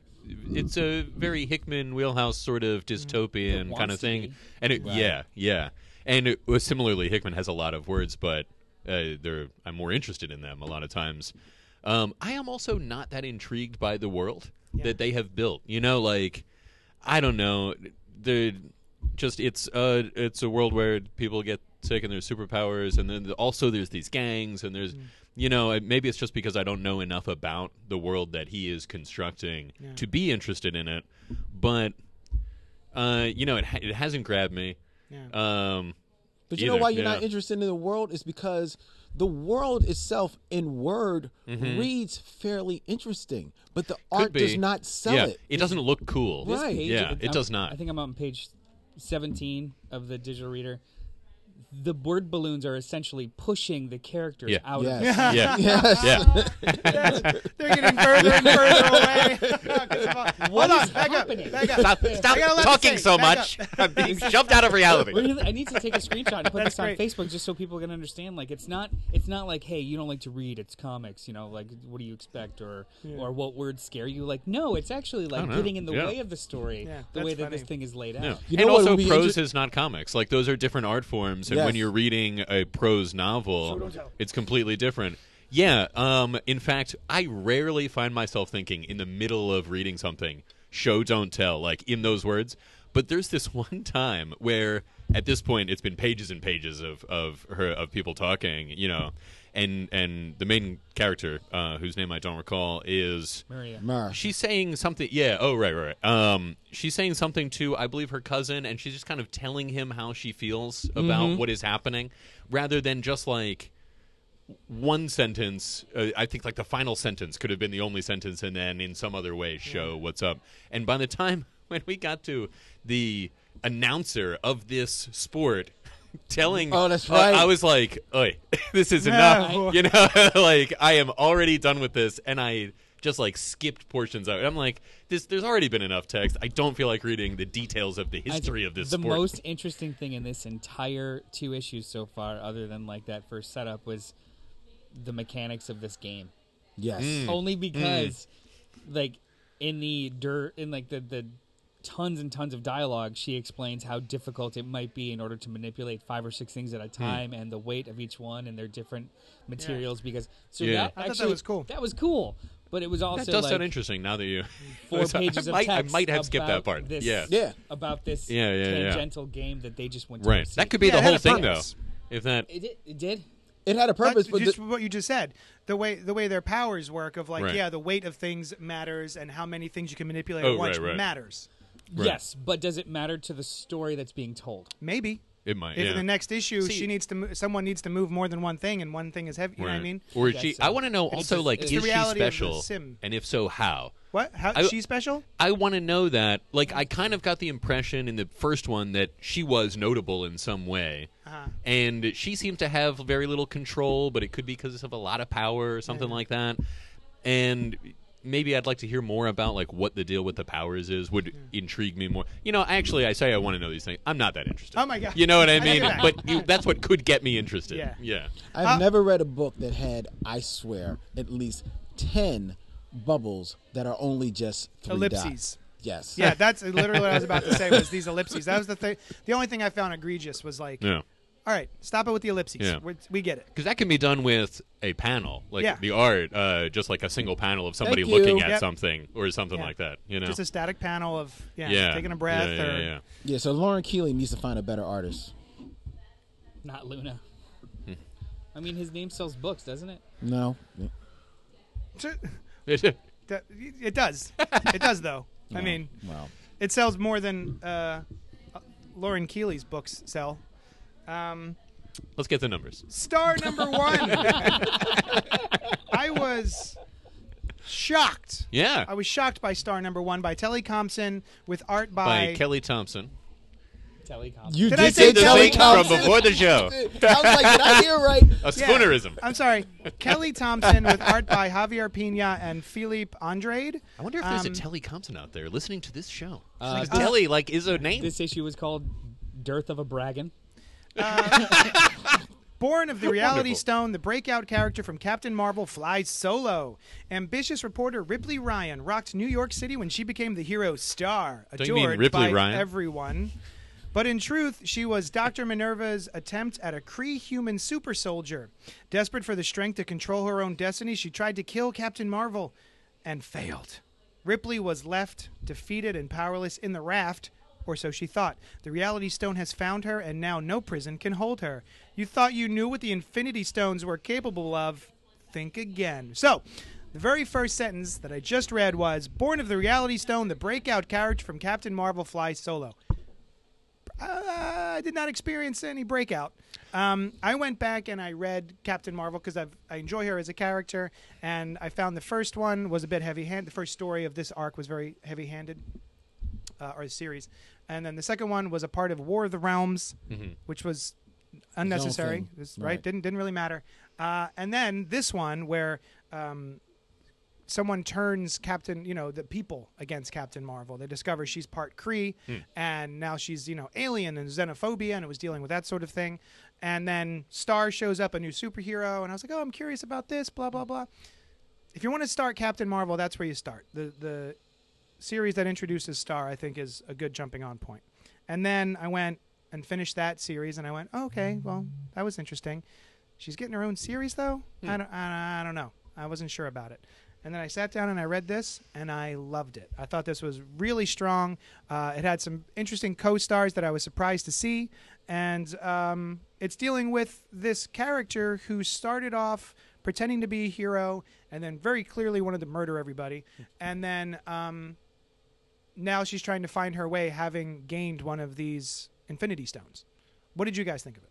it's a very Hickman wheelhouse sort of dystopian kind of thing, and it, yeah, yeah, and it, similarly, Hickman has a lot of words, but uh, they're I'm more interested in them a lot of times. Um, I am also not that intrigued by the world that they have built. You know, like I don't know, the just it's uh it's a world where people get sick and there's superpowers, and then also there's these gangs, and there's you know maybe it's just because I don't know enough about the world that he is constructing to be interested in it, but uh you know it ha- it hasn't grabbed me. Yeah. Um, But you know why you're yeah. not interested in the world is because the world itself in word reads fairly interesting, but the Mm-hmm. could art does not sell yeah, it. doesn't look cool. This Right. Page, Yeah, I'm- it does not. I think I'm on page 17 of the digital reader. The word balloons are essentially pushing the characters Yeah. out of the Yes. yeah, Yes. yeah. *laughs* They're getting further and further away. 'Cause of all- Hold on, is back happening? up, back up. Stop, stop talking this so back much. up. I'm being jumped out of reality. Really, I need to take a screenshot and put That's this on great. Facebook just so people can understand. Like, it's not, it's not like, hey, you don't like to read, it's comics. You know, like, what do you expect, or or what words scare you? Like, no, it's actually like getting in the Yeah. way of the story, Yeah, the that's way that funny. this thing is laid out. No. You and know what also, prose inter- is not comics. Like those are different art forms, and when you're reading a prose novel, it's completely different. Yeah. Um. In fact, I rarely find myself thinking in the middle of reading something, "Show don't tell," like in those words. But there's this *laughs* one time where, at this point, it's been pages and pages of of her of people talking, you know, and and the main character, uh, whose name I don't recall, is Maria. Mer. She's saying something. Yeah. Oh, right, right. right. Um, she's saying something to, I believe, her cousin, and she's just kind of telling him how she feels about what is happening, rather than just like one sentence. Uh, I think like the final sentence could have been the only sentence, and then in some other way show what's up. And by the time *laughs* when we got to the announcer of this sport. Telling, Oh, that's uh, right. I was like, "Oi, *laughs* this is Yeah, enough." You know, *laughs* like I am already done with this, and I just like skipped portions out. I'm like, this. There's already been enough text. I don't feel like reading the details of the I- history of this The sport. most interesting thing in this entire two issues so far, other than like that first setup, was the mechanics of this game. Yes. Mm. Only because, like, in the dirt, in like the the tons and tons of dialogue, she explains how difficult it might be in order to manipulate five or six things at a Hmm. time and the weight of each one and their different materials. Because so Yeah. that I thought that actually was cool. That was cool, but it was also That does like sound interesting now that you. four *laughs* pages I of might, I text. might have skipped that about part. This, yeah. Yeah. about this Yeah, yeah, yeah. tangential game that they just went to Right. That could be Yeah, the whole a thing, though. If that. It did. It did. It had a purpose, But but just the- what you just said, the way the way their powers work of like, Right. yeah, the weight of things matters, and how many things you can manipulate Oh, at once right, right. matters. Right. Yes, but does it matter to the story that's being told? Maybe It might. if yeah. in the next issue See- she needs to, mo- someone needs to move more than one thing, and one thing is heavy. You know what I mean? Or is guess she? so. I want to know It's also, just- like, is she reality of the special? sim. And if so, how? What? How I- she special? I want to know that. Like, I kind of got the impression in the first one that she was notable in some way, Uh-huh. and she seemed to have very little control, but it could be because of a lot of power or something like that. And maybe I'd like to hear more about like what the deal with the powers is. Would intrigue me more. You know, actually, I say I want to know these things. I'm not that interested. Oh my God. You know what I *laughs* I mean? it back. but you, that's what could get me interested. Yeah. Yeah. I've Uh, never read a book that had, I swear, at least ten bubbles that are only just three Ellipses. dots. Yes. Yeah, that's *laughs* literally what I was about to say. Was these ellipses? That was the thing. The only thing I found egregious was like, Yeah. All right, stop it with the ellipses. Yeah. We're, we get it. Because that can be done with a panel, like Yeah. the art, uh, just like a single panel of somebody Thank looking at Yep. something or something Yeah. like that. You know, Just a static panel of yeah, yeah, taking a breath Yeah, yeah, or yeah. Yeah. So Lauren Keely needs to find a better artist. Not Luna. Hmm. I mean, his name sells books, doesn't it? No. That- *laughs* It does. It does though. I *laughs* mean, Wow. it sells more than uh, Lauren Keely's books sell. Um, Let's get the numbers. star number *laughs* one. I was shocked. Yeah, I was shocked by star number one by Telly Compson with art by by. Kelly Thompson. Telecom. You Did did, I say say the Kelly thing from Thompson? before the show. *laughs* I was like, did I hear right? A Yeah. spoonerism. I'm sorry, Kelly Thompson with art by Javier Pina and Filipe Andrade. I wonder if there's Um, a Telly Compton out there listening to this show. Uh, Like, this- Telly, like, is a name. This issue was called "Dearth of a Braggin." Uh, *laughs* Born of the Reality Wonderful. Stone, the breakout character from Captain Marvel flies solo. Ambitious reporter Ripley Ryan rocked New York City when she became the hero star, Don't you mean adored Ripley by Ryan? everyone. But in truth, she was Dr. Minerva's attempt at a Kree human super soldier. Desperate for the strength to control her own destiny, she tried to kill Captain Marvel and failed. Ripley was left defeated and powerless in the raft, or so she thought. The Reality Stone has found her, and now no prison can hold her. You thought you knew what the Infinity Stones were capable of? Think again. So, the very first sentence that I just read was Born of the Reality Stone, the breakout character from Captain Marvel flies solo. Uh, I did not experience any breakout. Um, I went back and I read Captain Marvel because I enjoy her as a character, and I found the first one was a bit heavy-handed. The first story of this arc was very heavy-handed, uh, or the series, and then the second one was a part of War of the Realms, which was unnecessary. was- right? Right. Didn't didn't really matter. Uh, and then this one where. Um, someone turns Captain, you know, the people against Captain Marvel. They discover she's part Kree, and now she's, you know, alien and xenophobia, and it was dealing with that sort of thing. And then Star shows up, a new superhero, and I was like, oh, I'm curious about this, blah blah blah. If you want to start Captain Marvel, that's where you start. The the series that introduces Star, I think, is a good jumping on point. And then I went and finished that series, and I went, oh, okay, well, that was interesting. She's getting her own series, though. I, don't, I, I don't know. I wasn't sure about it. And then I sat down and I read this, and I loved it. I thought this was really strong. Uh, it had some interesting co-stars that I was surprised to see, and um, it's dealing with this character who started off pretending to be a hero, and then very clearly wanted to murder everybody, and then um, now she's trying to find her way, having gained one of these Infinity Stones. What did you guys think of it?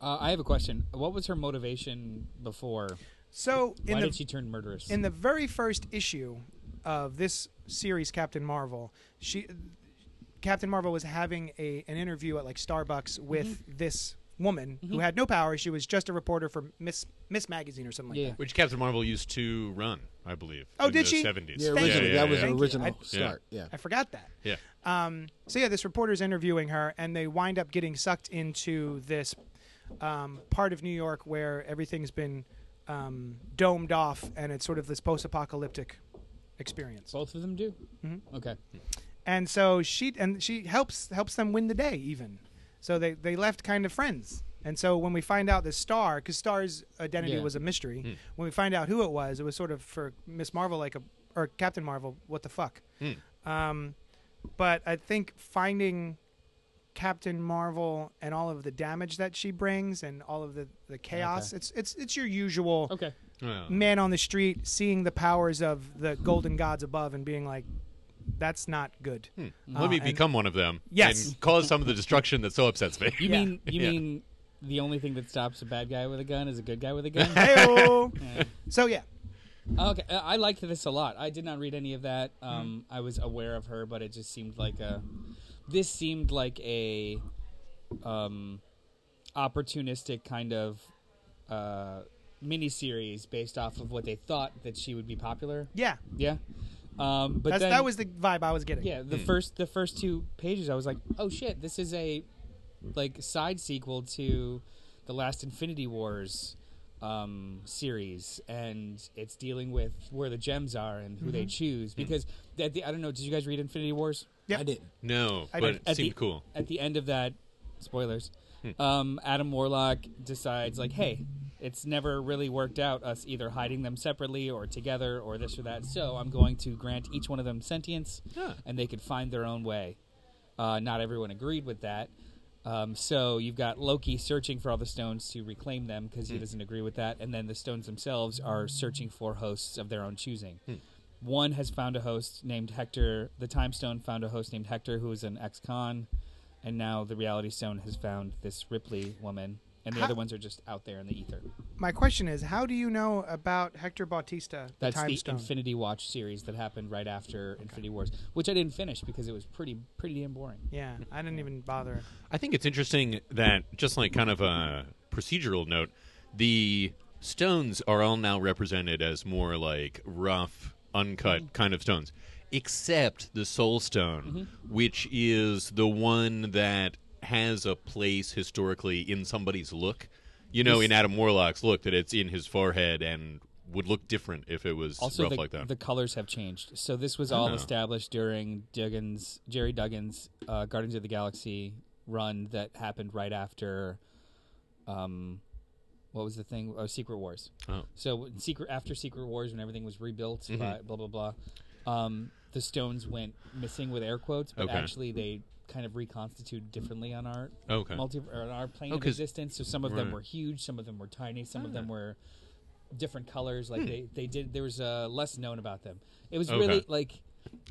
Uh, I have a question. What was her motivation before? So in Why the did she turn murderous? in the very first issue of this series, Captain Marvel, she Captain Marvel was having a an interview at like Starbucks with Mm-hmm. this woman who had no power. She was just a reporter for Miss Miss Magazine or something like that. Which Captain Marvel used to run, I believe. Oh, in did the she? 70s. Yeah, Thank originally you. that was Thank an you. original I- start. Yeah. I forgot that. Yeah. Um, so yeah, this reporter's interviewing her, and they wind up getting sucked into this um, part of New York where everything's been um, domed off, and it's sort of this post-apocalyptic experience. Both of them do. Mhm. Okay. and so she and she helps helps them win the day even. So they they left kind of friends. And so when we find out the star, because Star's identity Yeah. was a mystery, when we find out who it was, it was sort of for Miss Marvel like a or Captain Marvel. What the fuck? Um, but I think finding Captain Marvel and all of the damage that she brings and all of the, the chaos, Okay. it's it's it's your usual Okay. Man on the street seeing the powers of the golden gods above and being like, that's not good. Let me and- become one of them. Yes. And cause some of the destruction that so upsets me. You *laughs* Yeah. mean you Yeah. mean the only thing that stops a bad guy with a gun is a good guy with a *laughs* gun? Heyo. *laughs* Yeah. so yeah, Okay, uh, I liked this a lot. I did not read any of that. Um, I was aware of her, but it just seemed like a. This seemed like a, um, opportunistic kind of, uh, miniseries based off of what they thought that she would be popular. yeah. Yeah. Um, but That's, then, that was the vibe I was getting. yeah. The first the first two pages, I was like, oh shit, this is a, like side sequel to, the last Infinity Wars um, series, and it's dealing with where the gems are and who they choose. Because at the, I don't know, did you guys read Infinity Wars? Yep. I didn't. No, I but did. it At seemed the, cool. At the end of that, spoilers, um, Adam Warlock decides like, hey, it's never really worked out us either hiding them separately or together or this or that. So I'm going to grant each one of them sentience, Huh. and they could find their own way. Uh, not everyone agreed with that. Um, so you've got Loki searching for all the stones to reclaim them because he doesn't agree with that, and then the stones themselves are searching for hosts of their own choosing. One has found a host named Hector. The Time Stone found a host named Hector, who is an ex-con, and now the Reality Stone has found this Ripley woman, and the How- other ones are just out there in the ether. My question is, how do you know about Hector Bautista, the That's Time the Stone? Infinity Watch series that happened right after Infinity Wars, which I didn't finish because it was pretty pretty damn boring. yeah, I didn't even bother. I think it's interesting that just like kind of a procedural note, the stones are all now represented as more like rough, uncut mm-hmm. kind of stones, except the soul stone, mm-hmm. which is the one that has a place historically in somebody's look. You know, in Adam Warlock's look, that it's in his forehead and would look different if it was Also, rough the, like that. the colors have changed. So this was all Oh. established during Duggan's Gerry Duggan's uh, Guardians of the Galaxy run that happened right after, um, what was the thing? Oh, Secret Wars. Oh. So Secret after Secret Wars, when everything was rebuilt Mm-hmm. by blah blah blah, um, the stones went missing with air quotes, but Okay. actually they kind of reconstituted differently on our Okay. multi or on our plane Oh, of existence. So some of them were huge, some of them were tiny, some of them Ah. were different colors. Hmm. Like they, they did. There was uh, less known about them. It was Okay. really like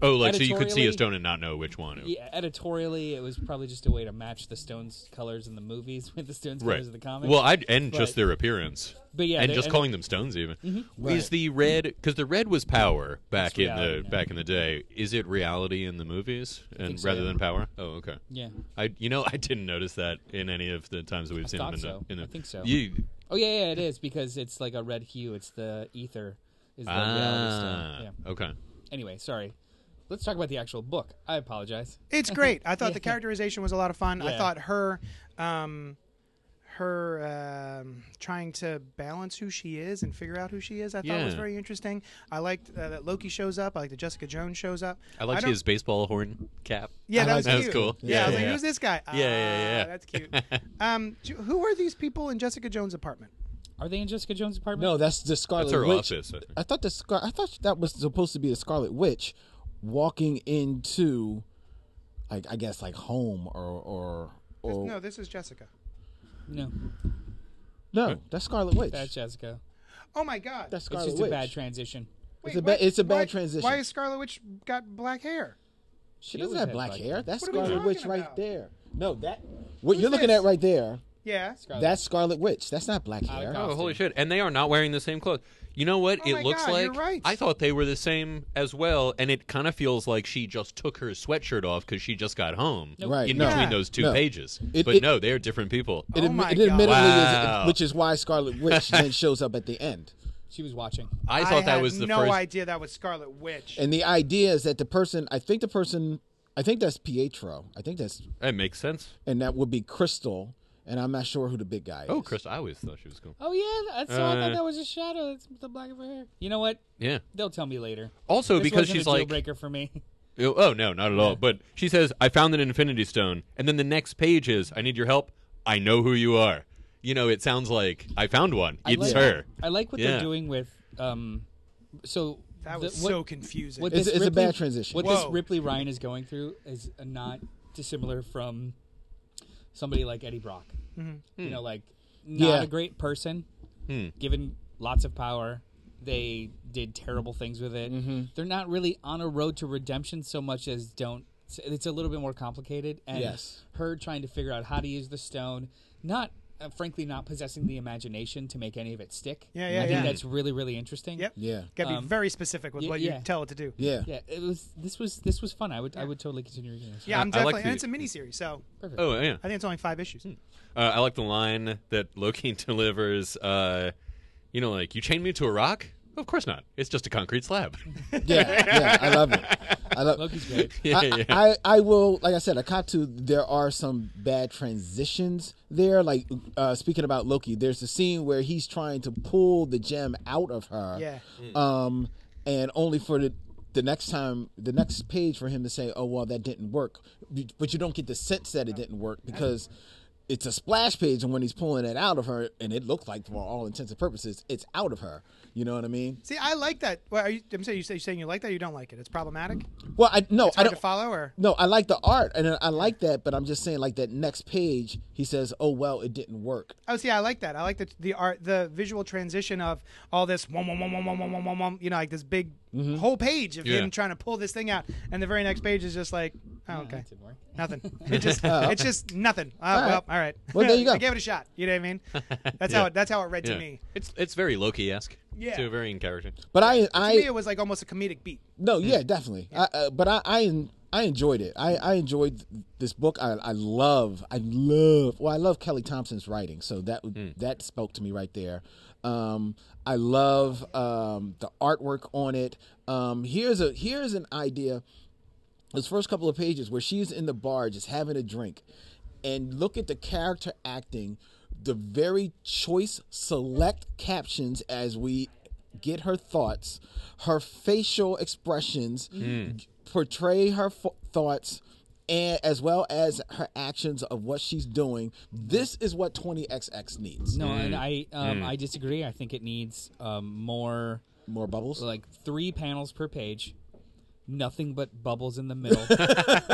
oh, like so you could see a stone and not know which one. yeah, editorially, it was probably just a way to match the Stones colors in the movies *laughs* with the Stones Right. colors of the comics. Well, I and But- just their appearance. but yeah, and they- just calling them stones even Right. is the red because the red was power back It's in the now. back in the day is it reality in the movies and so, rather yeah. than power oh okay yeah. i you know i didn't notice that in any of the times that we've I seen them in so. the, in the I think so. you Oh yeah, yeah, it is because it's like a red hue. It's the ether. Is the reality ah, stone. Yeah. okay Anyway, sorry. Let's talk about the actual book. I apologize. *laughs* It's great. I thought the *laughs* characterization was a lot of fun. I thought her, um, her um, trying to balance who she is and figure out who she is. I thought was very interesting. I liked uh, that Loki shows up. I like that Jessica Jones shows up. i liked don't- his baseball horn cap Yeah, that was that was cool. Yeah, I Yeah, was like, yeah, who's this guy? Yeah, yeah, Ah, yeah. That's cute. um, who are these people in Jessica Jones' apartment? Are they in Jessica Jones' apartment? No, that's the Scarlet that's her Witch. office I think. I thought the Scar- I thought that was supposed to be the Scarlet Witch walking into, like I guess like home or or This- or no, this is Jessica. no. no, that's Scarlet Witch. That's Jessica. Oh my God! that's It's just Witch. a bad transition. Wait, it's a why- ba- it's a bad why- transition. Why is Scarlet Witch got black hair? she doesn't always have had black hair. That's What are we Scarlet Witch talking right about? there. No, that what Who's you're looking this? at right there. Yeah. Scarlet. That's Scarlet Witch. That's not black Out of hair. costume. oh holy shit and they are not wearing the same clothes you know what Oh it my looks God, like you're right. i thought they were the same as well and it kind of feels like she just took her sweatshirt off because she just got home Right, in no. between Yeah. those two No. pages It- but it- no they're different people It, Oh admi- my it God. admittedly Wow. is, which is why Scarlet Witch *laughs* then shows up at the end. She was watching. I thought that had was the no first. idea that was Scarlet Witch. And the idea is that the person, I think the person, I think that's Pietro. I think that's, That makes sense. and that would be Crystal. And I'm not sure who the big guy is. Oh, Chris, I always thought she was cool. Oh yeah, that's so I Uh, thought that was a shadow. That's the black of her hair. You know what? Yeah. They'll tell me later. Also, This because wasn't she's a deal like, breaker for me. *laughs* Oh, oh, no, not at all. But she says, "I found an Infinity Stone," and then the next page is, "I need your help. I know who you are." You know, it sounds like I found one. I It's like- her. I like what Yeah. they're doing with. Um, so That the- was what- so confusing. What It's- this it's a bad transition. What Whoa. this Ripley Ryan is going through is not dissimilar from somebody like Eddie Brock. Mm-hmm. You know, like not Yeah. a great person, Hmm. given lots of power. They did terrible things with it. Mm-hmm. They're not really on a road to redemption so much as don't. It's a little bit more complicated. And Yes. her trying to figure out how to use the stone, not uh, frankly not possessing the imagination to make any of it stick. Yeah, yeah, I think that's really really interesting. Yep. Yeah. Got to be Um, very specific with y- what yeah. you tell it to do. Yeah. Yeah, it was. This was this was fun. I would I would totally continue reading this. Yeah, I- I'm I definitely, like and it's a miniseries, so Perfect. Oh yeah. I think it's only five issues. Uh, I like the line that Loki *laughs* delivers. Uh, you know, like you chained me to a rock. Of course not. It's just a concrete slab. *laughs* Yeah. Yeah. I love it. I love. Loki's great. yeah, I, yeah. I, I will like I said, Akatu, there are some bad transitions there. Like uh, speaking about Loki, there's a scene where he's trying to pull the gem out of her. Yeah. Um and only for the the next time the next page for him to say, Oh well that didn't work. But you don't get the sense that it didn't work because it's a splash page and when he's pulling it out of her and it looks like for all intents and purposes it's out of her. You know what I mean? See, I like that. Well, are you, I'm saying you say you're saying you like that. Or you don't like it. It's problematic. Well I no I don't follow, or No, I like the art and I like that, but I'm just saying like that next page, he says, "Oh well, it didn't work." oh, see, I like that. I like the the art, the visual transition of all this, wom, wom, wom, wom, wom, wom, wom, wom, you know, like this big Mm-hmm. whole page of Yeah. him trying to pull this thing out, and the very next page is just like, oh, okay, That nothing. *laughs* It just, it's just nothing. Uh, right. Well, all right. Well, there you go. *laughs* I gave it a shot. You know what I mean? *laughs* That's Yeah. how it, that's how it read Yeah. to me. It's it's very Loki esque. Yeah. To a very in character. But I, To me, I, it was like almost a comedic beat. no, yeah, definitely. I, uh, but I, I, I enjoyed it. I, I enjoyed this book. I, I love, I love. Well, I love Kelly Thompson's writing, so that that spoke to me right there. Um, I love um, the artwork on it. Um, here's a here's an idea. Those first couple of pages where she's in the bar just having a drink, and look at the character acting, the very choice, select captions as we get her thoughts, her facial expressions portray her f- thoughts. And as well as her actions of what she's doing, this is what 20XX needs. No, and I um, I disagree. I think it needs um, more More bubbles. like three panels per page, nothing but bubbles in the middle, *laughs*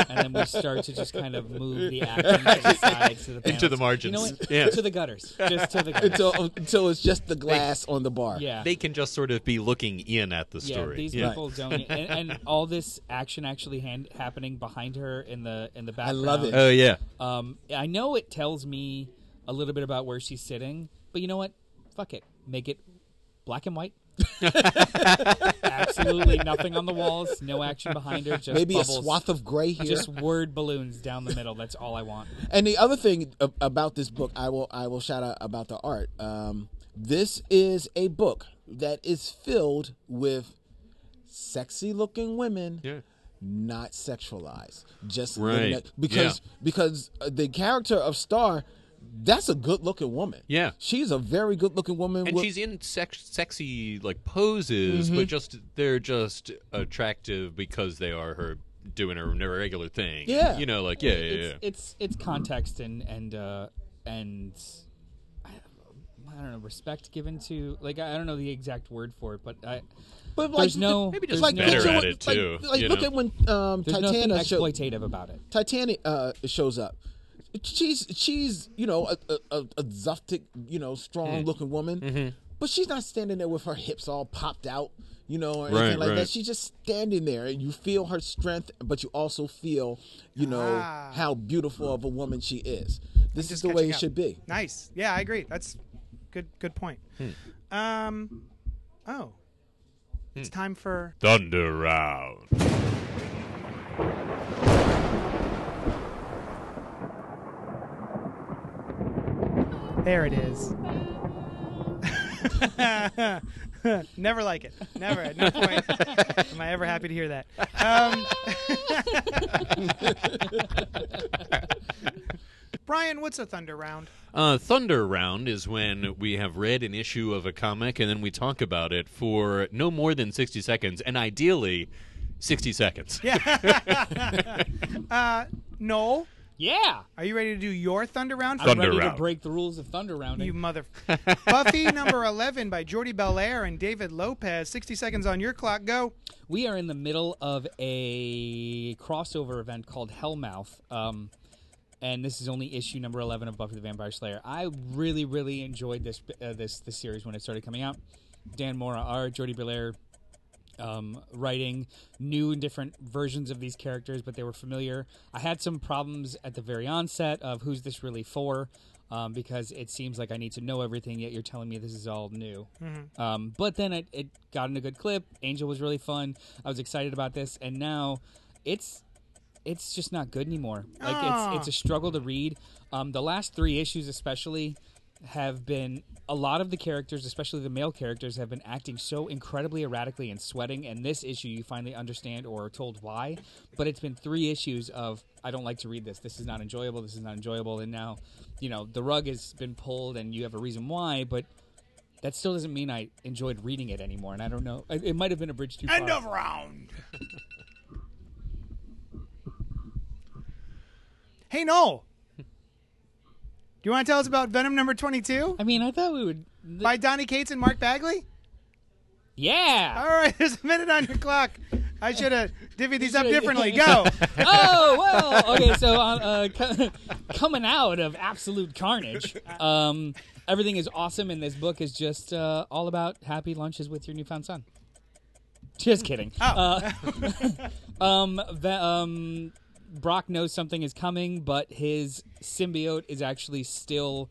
and then we start to just kind of move the action to the sides to the Into the panels. You know margins. what? Yeah. To the gutters, just to the gutters. until until it's just the glass on the bar. yeah, They can just sort of be looking in at the yeah. story. These Yeah. people *laughs* don't, and, and all this action actually hand, happening behind her in the in the background. I love it. Oh yeah. Um, I know it tells me a little bit about where she's sitting, but you know what? Fuck it. Make it black and white. Absolutely nothing on the walls. No action behind her. Just Maybe bubbles. a swath of gray here. Just word balloons down the middle. That's all I want. And the other thing about this book, I will I will shout out about the art. Um, this is a book that is filled with sexy looking women, Yeah. not sexualized. Just Right. letting that- because because uh, the character of Star, that's a good looking woman. Yeah. she's a very good looking woman. And with- she's in sex- sexy like poses, Mm-hmm. but just they're just attractive because they are her doing her regular thing. Yeah. You know, like yeah, yeah, yeah. It's it's it's context and and uh, and I, I don't know respect given to like I don't know the exact word for it, but I but there's no maybe just like no, better at it, like- too, Like, you look know? at when um, there's nothing Titanic showed, exploitative about it. Titanic uh, shows up. She's she's you know a a, a, a zaftig you know strong looking woman, Mm-hmm. but she's not standing there with her hips all popped out, you know, or Right, anything like right. that. She's just standing there, and you feel her strength, but you also feel you know Ah. how beautiful of a woman she is. This is the way it up. should be. Nice. Yeah, I agree. That's good. Good point. Hmm. Um. Oh. It's time for Thunder round. There it is. *laughs* Never like it. Never. At no point am I ever happy to hear that. Um, *laughs* Brian, what's a thunder round? Uh, Thunder Round is when we have read an issue of a comic and then we talk about it for no more than 60 seconds. And ideally, 60 seconds. *laughs* uh, Noel, Yeah. are you ready to do your Thunder Round? I'm Thunder ready round. to break the rules of thunder rounding. You mother. *laughs* Buffy number 11 by Jordie Bellaire and David Lopez. 60 seconds on your clock. Go. We are in the middle of a crossover event called Hellmouth. Um, and this is only issue number 11 of Buffy the Vampire Slayer. I really, really enjoyed this uh, this this series when it started coming out. Dan Mora art, Jordie Bellaire um, writing new and different versions of these characters, but they were familiar. I had some problems at the very onset of who's this really for, um, because it seems like I need to know everything, yet you're telling me this is all new. Um, but then it, it got in a good clip. Angel was really fun. I was excited about this, and now it's it's just not good anymore. Like Ah. it's it's a struggle to read. Um, the last three issues, especially, have been a lot of the characters, especially the male characters, have been acting so incredibly erratically and sweating. And this issue, you finally understand or are told why. But it's been three issues of I don't like to read this. This is not enjoyable. This is not enjoyable. And now, you know, the rug has been pulled, and you have a reason why. But that still doesn't mean I enjoyed reading it anymore. And I don't know. It, might have been a bridge too far. End of round. *laughs* hey, Noel. Do you want to tell us about Venom number 22 I mean, I thought we would. by Donny Cates and Mark Bagley? yeah. All right, *laughs* there's a minute on your clock. I should have divvied these up differently. *laughs* Go. oh well *laughs* okay so uh, uh, coming out of absolute carnage um, everything is awesome and this book is just uh, all about happy lunches with your newfound son just kidding uh, um, the, um, brock knows something is coming but his symbiote is actually still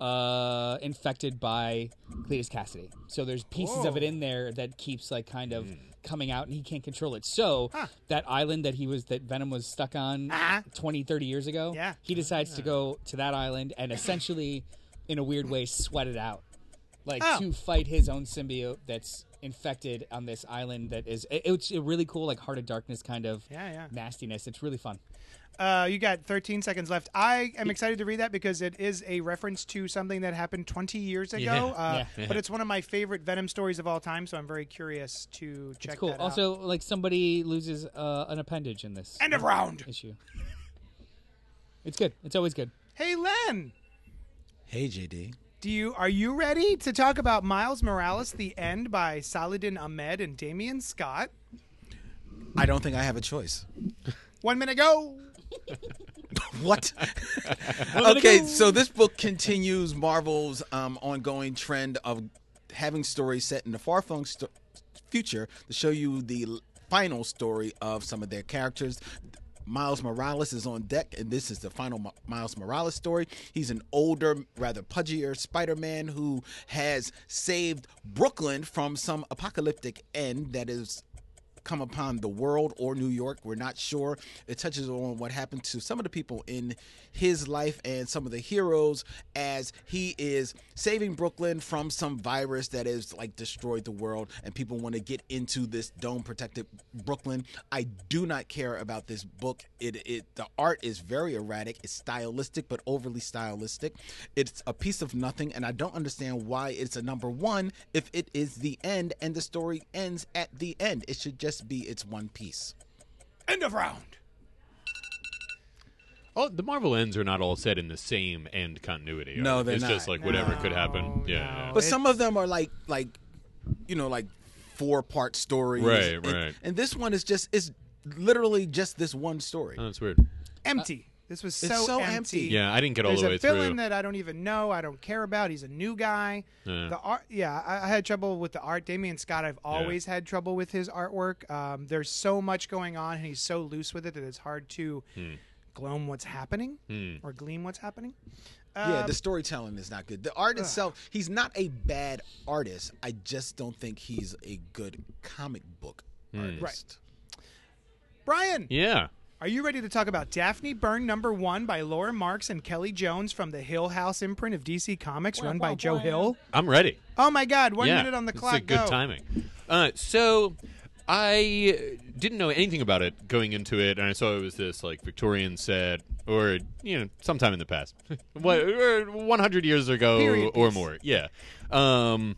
uh, infected by Cletus Kasady. So there's pieces of it in there that keeps like kind of coming out and he can't control it. So that island that he was that Venom was stuck on Ah. 20 30 years ago, Yeah. he decides to go to that island and essentially in a weird way sweat it out. Like Oh. to fight his own symbiote that's infected on this island that is it- it's a really cool like heart of darkness kind of Yeah, yeah. nastiness. It's really fun. Uh, you got 13 seconds left. I am excited to read that because it is a reference to something that happened 20 years ago. Yeah. Uh, Yeah. But it's one of my favorite Venom stories of all time, so I'm very curious to check It's cool. that out. Also, like somebody loses uh, an appendage in this End of round. issue. *laughs* It's good. It's always good. Hey, Len. Hey, JD. Do you are you ready to talk about Miles Morales: The End by Saladin Ahmed and Damian Scott? I don't think I have a choice. One minute go. *laughs* What? okay, so this book continues Marvel's um, ongoing trend of having stories set in the far-flung st- future to show you the final story of some of their characters. Miles Morales is on deck, and this is the final Mi- Miles Morales story. He's an older, rather pudgier Spider Man who has saved Brooklyn from some apocalyptic end that is come upon the world or New York. We're not sure. It touches on what happened to some of the people in his life and some of the heroes as he is saving Brooklyn from some virus that has like destroyed the world and people want to get into this dome protected Brooklyn. I do not care about this book. It it the art is very erratic. It's stylistic but overly stylistic. It's a piece of nothing and I don't understand why it's a number 1 if it is the end and the story ends at the end. It should just be its one piece. End of round. Oh, the Marvel ends are not all set in the same end continuity. are No, they? they're it's not. just like whatever could happen. No, Yeah, no. yeah. But some of them are like like you know like four part stories. Right, and, right. And this one is just is literally just this one story. Oh, that's weird. Empty. This was so, so empty. empty. Yeah, I didn't get all There's the a villain that I don't even know. I don't care about. He's a new guy. Yeah. The art, yeah, I, I had trouble with the art. Damian Scott, I've always had trouble with his artwork. Um, there's so much going on, and he's so loose with it that it's hard to Hmm. gloam what's happening or gleam what's happening. yeah, Um, the storytelling is not good. The art itself, he's not a bad artist. I just don't think he's a good comic book artist. Right. Brian, yeah. Are you ready to talk about Daphne Byrne number one by Laura Marks and Kelly Jones from the Hill House imprint of DC Comics, run by Joe Hill? I'm ready. Oh my God! One yeah, minute on the clock. It's a good go. timing. Uh, so I didn't know anything about it going into it, and I saw it was this like Victorian set, or you know, sometime in the past, *laughs* what, 100 years ago Period or piece. more. Yeah. Um,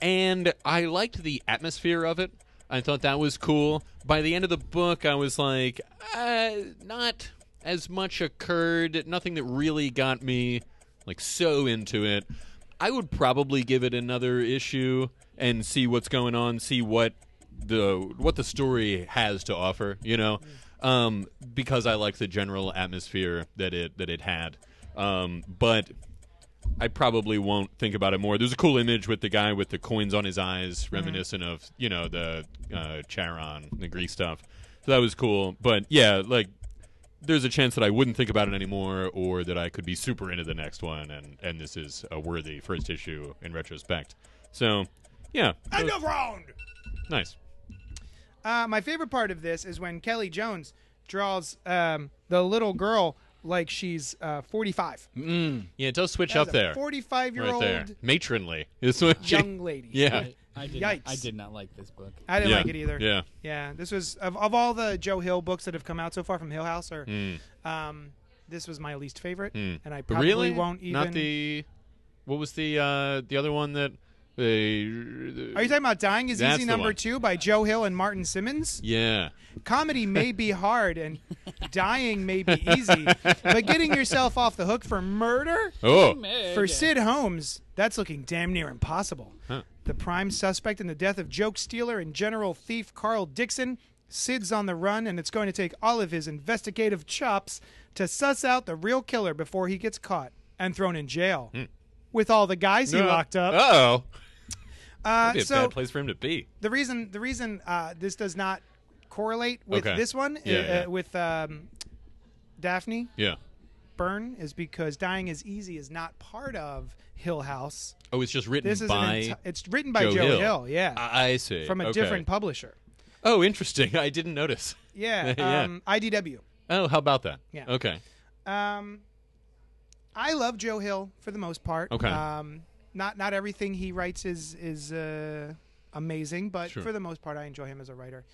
and I liked the atmosphere of it. I thought that was cool. By the end of the book, I was like, uh, not as much occurred. Nothing that really got me like so into it. I would probably give it another issue and see what's going on, see what the what the story has to offer. You know, um, because I like the general atmosphere that it that it had. Um, but I probably won't think about it more. There's a cool image with the guy with the coins on his eyes, reminiscent of you know the uh, Charon, the Greek stuff. So that was cool. But yeah, like there's a chance that I wouldn't think about it anymore, or that I could be super into the next one, and and this is a worthy first issue in retrospect. So yeah, End was of round. nice. Uh, my favorite part of this is when Kelly Jones draws um, the little girl like she's uh, 45. Yeah, it does switch That's up a there, 45 year right old matronly. Is what *laughs* she- young lady. Yeah, I, I did. Not, I did not like this book. I didn't yeah. like it either. Yeah. Yeah, this was of, of all the Joe Hill books that have come out so far from Hill House, or Mm. um, this was my least favorite, Mm. and I But probably really won't even. Not the. What was the uh, the other one that? The, uh, Are you talking about "Dying Is Easy" number one. two by Joe Hill and Martin Simmonds? Yeah. Comedy may be *laughs* hard, and dying may be easy, but getting yourself off the hook for murder Oh. for Sid Holmes, that's looking damn near impossible. Huh. The prime suspect in the death of joke stealer and general thief Carl Dixon. Sid's on the run, and it's going to take all of his investigative chops to suss out the real killer before he gets caught and thrown in jail. Hmm. With all the guys he locked up. Oh. Uh, be a so bad place for him to be. the reason the reason uh, this does not correlate with Okay. this one Yeah, uh, yeah. with um, Daphne Yeah. Byrne is because Dying is Easy is not part of Hill House. Oh, it's just written This is by. an enti- it's written by Joe Joe, Hill. Hill. yeah, I I see. from a Okay. different publisher. Oh, interesting. *laughs* I didn't notice. Yeah, *laughs* Yeah. Um, IDW. Oh, how about that? Yeah. Okay. Um, I love Joe Hill for the most part. Okay. Um, not not everything he writes is is uh, amazing, but Sure. for the most part, I enjoy him as a writer.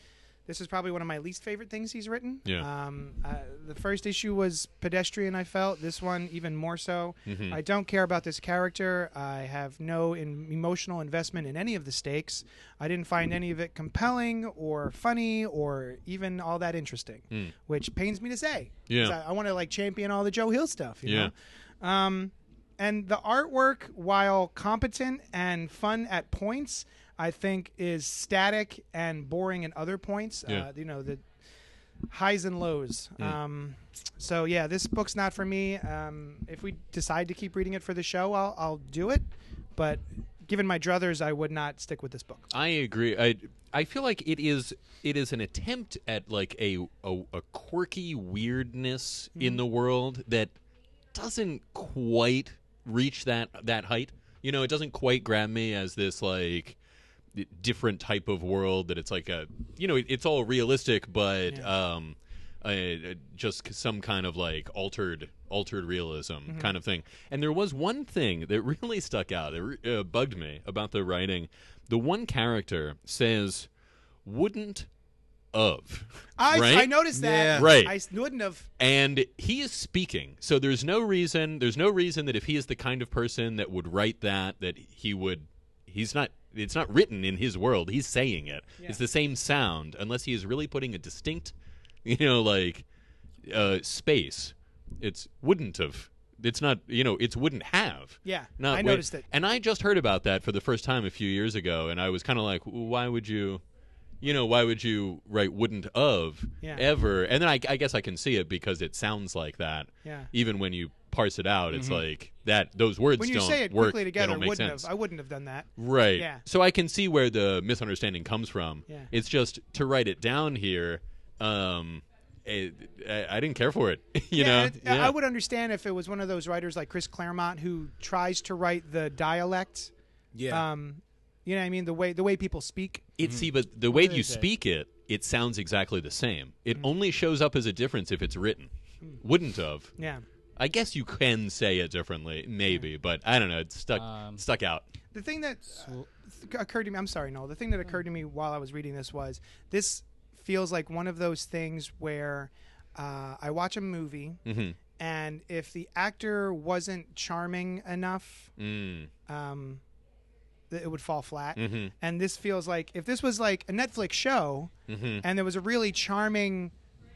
This is probably one of my least favorite things he's written. Yeah. Um, uh, the first issue was pedestrian. I felt this one even more so. Mhm. I don't care about this character. I have no in- emotional investment in any of the stakes. I didn't find any of it compelling or funny or even all that interesting, Mm. which pains me to say. Yeah. I, I want to like champion all the Joe Hill stuff. You Yeah. know? Um, and the artwork, while competent and fun at points, I think is static and boring at other points. Yeah. Uh, you know the highs and lows. Mm. Um, so yeah, this book's not for me. Um, if we decide to keep reading it for the show, I'll, I'll do it. But given my druthers, I would not stick with this book. I agree. I I feel like it is it is an attempt at like a a, a quirky weirdness Mm-hmm. in the world that doesn't quite reach that that height. You know, it doesn't quite grab me as this like different type of world that it's like a you know it, it's all realistic but um uh, just some kind of like altered altered realism Mm-hmm. kind of thing and there was one thing that *laughs* really stuck out that re- uh, bugged me about the writing the one character says wouldn't of I, right? I noticed that. Yeah. Right. I wouldn't have. and he is speaking so there's no reason there's no reason that if he is the kind of person that would write that that he would he's not it's not written in his world he's saying it it's the same sound unless he is really putting a distinct *laughs* you know like uh space it's wouldn't have it's not you know it's wouldn't have Yeah, not I wait- noticed it. and i just heard about that for the first time a few years ago and i was kind of like why would you you know why would you write wouldn't of Yeah. ever and then I, I guess i can see it because it sounds like that Yeah. even when you parse it out it's like that those words Mm-hmm. When you say it work quickly they together, don't make wouldn't sense have. I wouldn't have done that. right Yeah. so i can see where the misunderstanding comes from Yeah. it's just to write it down here um I, I didn't care for it *laughs* you yeah, know it- I would understand if it was one of those writers like Chris Claremont who tries to write the dialect. Yeah. Um, you know what I mean? The way the way people speak. It see, but the way you is it? speak it, it sounds exactly the same. It Mm. only shows up as a difference if it's written. Wouldn't have. Yeah. I guess you can say it differently, maybe, but I don't know. It stuck Um, stuck out. The thing that uh, occurred to me, I'm sorry, Noel. The thing that occurred to me while I was reading this was this feels like one of those things where uh, I watch a movie, hmm and if the actor wasn't charming enough, Mm. um, that it would fall flat. Mm-hmm. And this feels like if this was like a Netflix show, Mm-hmm. and there was a really charming,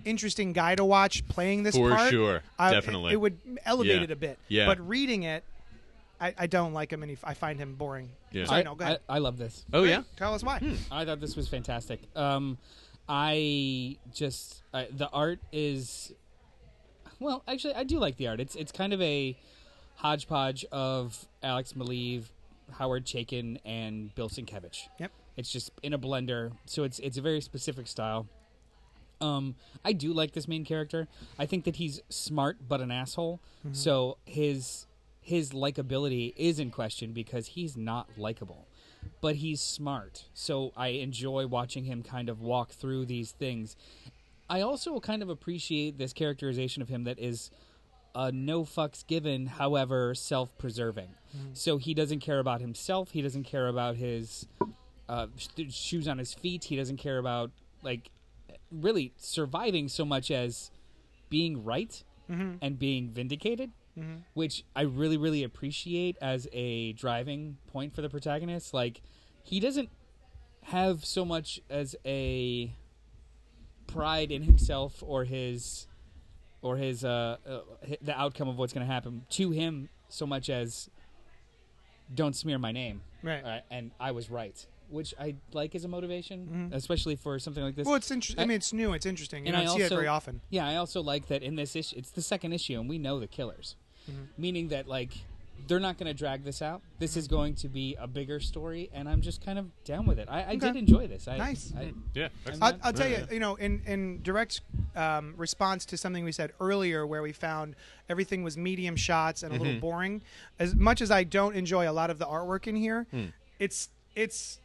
interesting guy to watch playing this For part, sure. I- Definitely. it, would elevate Yeah. it a bit. Yeah. But reading it, I, I don't like him, and he, I find him boring. Yeah. Sorry, I, no, go I, ahead. I love this. Oh yeah. Tell us why. I thought this was fantastic. Um, I just I, the art is well, actually, I do like the art. It's it's kind of a hodgepodge of Alex Maleev, Howard Chaykin, and Bill Sienkiewicz. Yep. It's just in a blender, so it's it's a very specific style. Um, I do like this main character. I think that he's smart but an asshole. So his his likability is in question because he's not likable, but he's smart. So I enjoy watching him kind of walk through these things. I also kind of appreciate this characterization of him that is uh, no fucks given, however self preserving. So he doesn't care about himself. He doesn't care about his uh, sh- shoes on his feet. He doesn't care about like really surviving so much as being right and being vindicated, which I really really appreciate as a driving point for the protagonist. Like he doesn't have so much as a pride in himself or his or his uh, uh the outcome of what's going to happen to him so much as don't smear my name Right. uh, and I was right which I like as a motivation especially for something like this Well, it's interesting. I mean, it's new. It's interesting. You and don't I see also it very often. yeah I also like that in this issue it's the second issue and we know the killers Mm-hmm. meaning that like they're not going to drag this out this is going to be a bigger story and I'm just kind of down with it I, I did enjoy this I, Nice. I, Yeah. I'll, I'll tell you, you know, in, in direct um, response to something we said earlier, where we found everything was medium shots and a little boring. As much as I don't enjoy a lot of the artwork in here, it's it's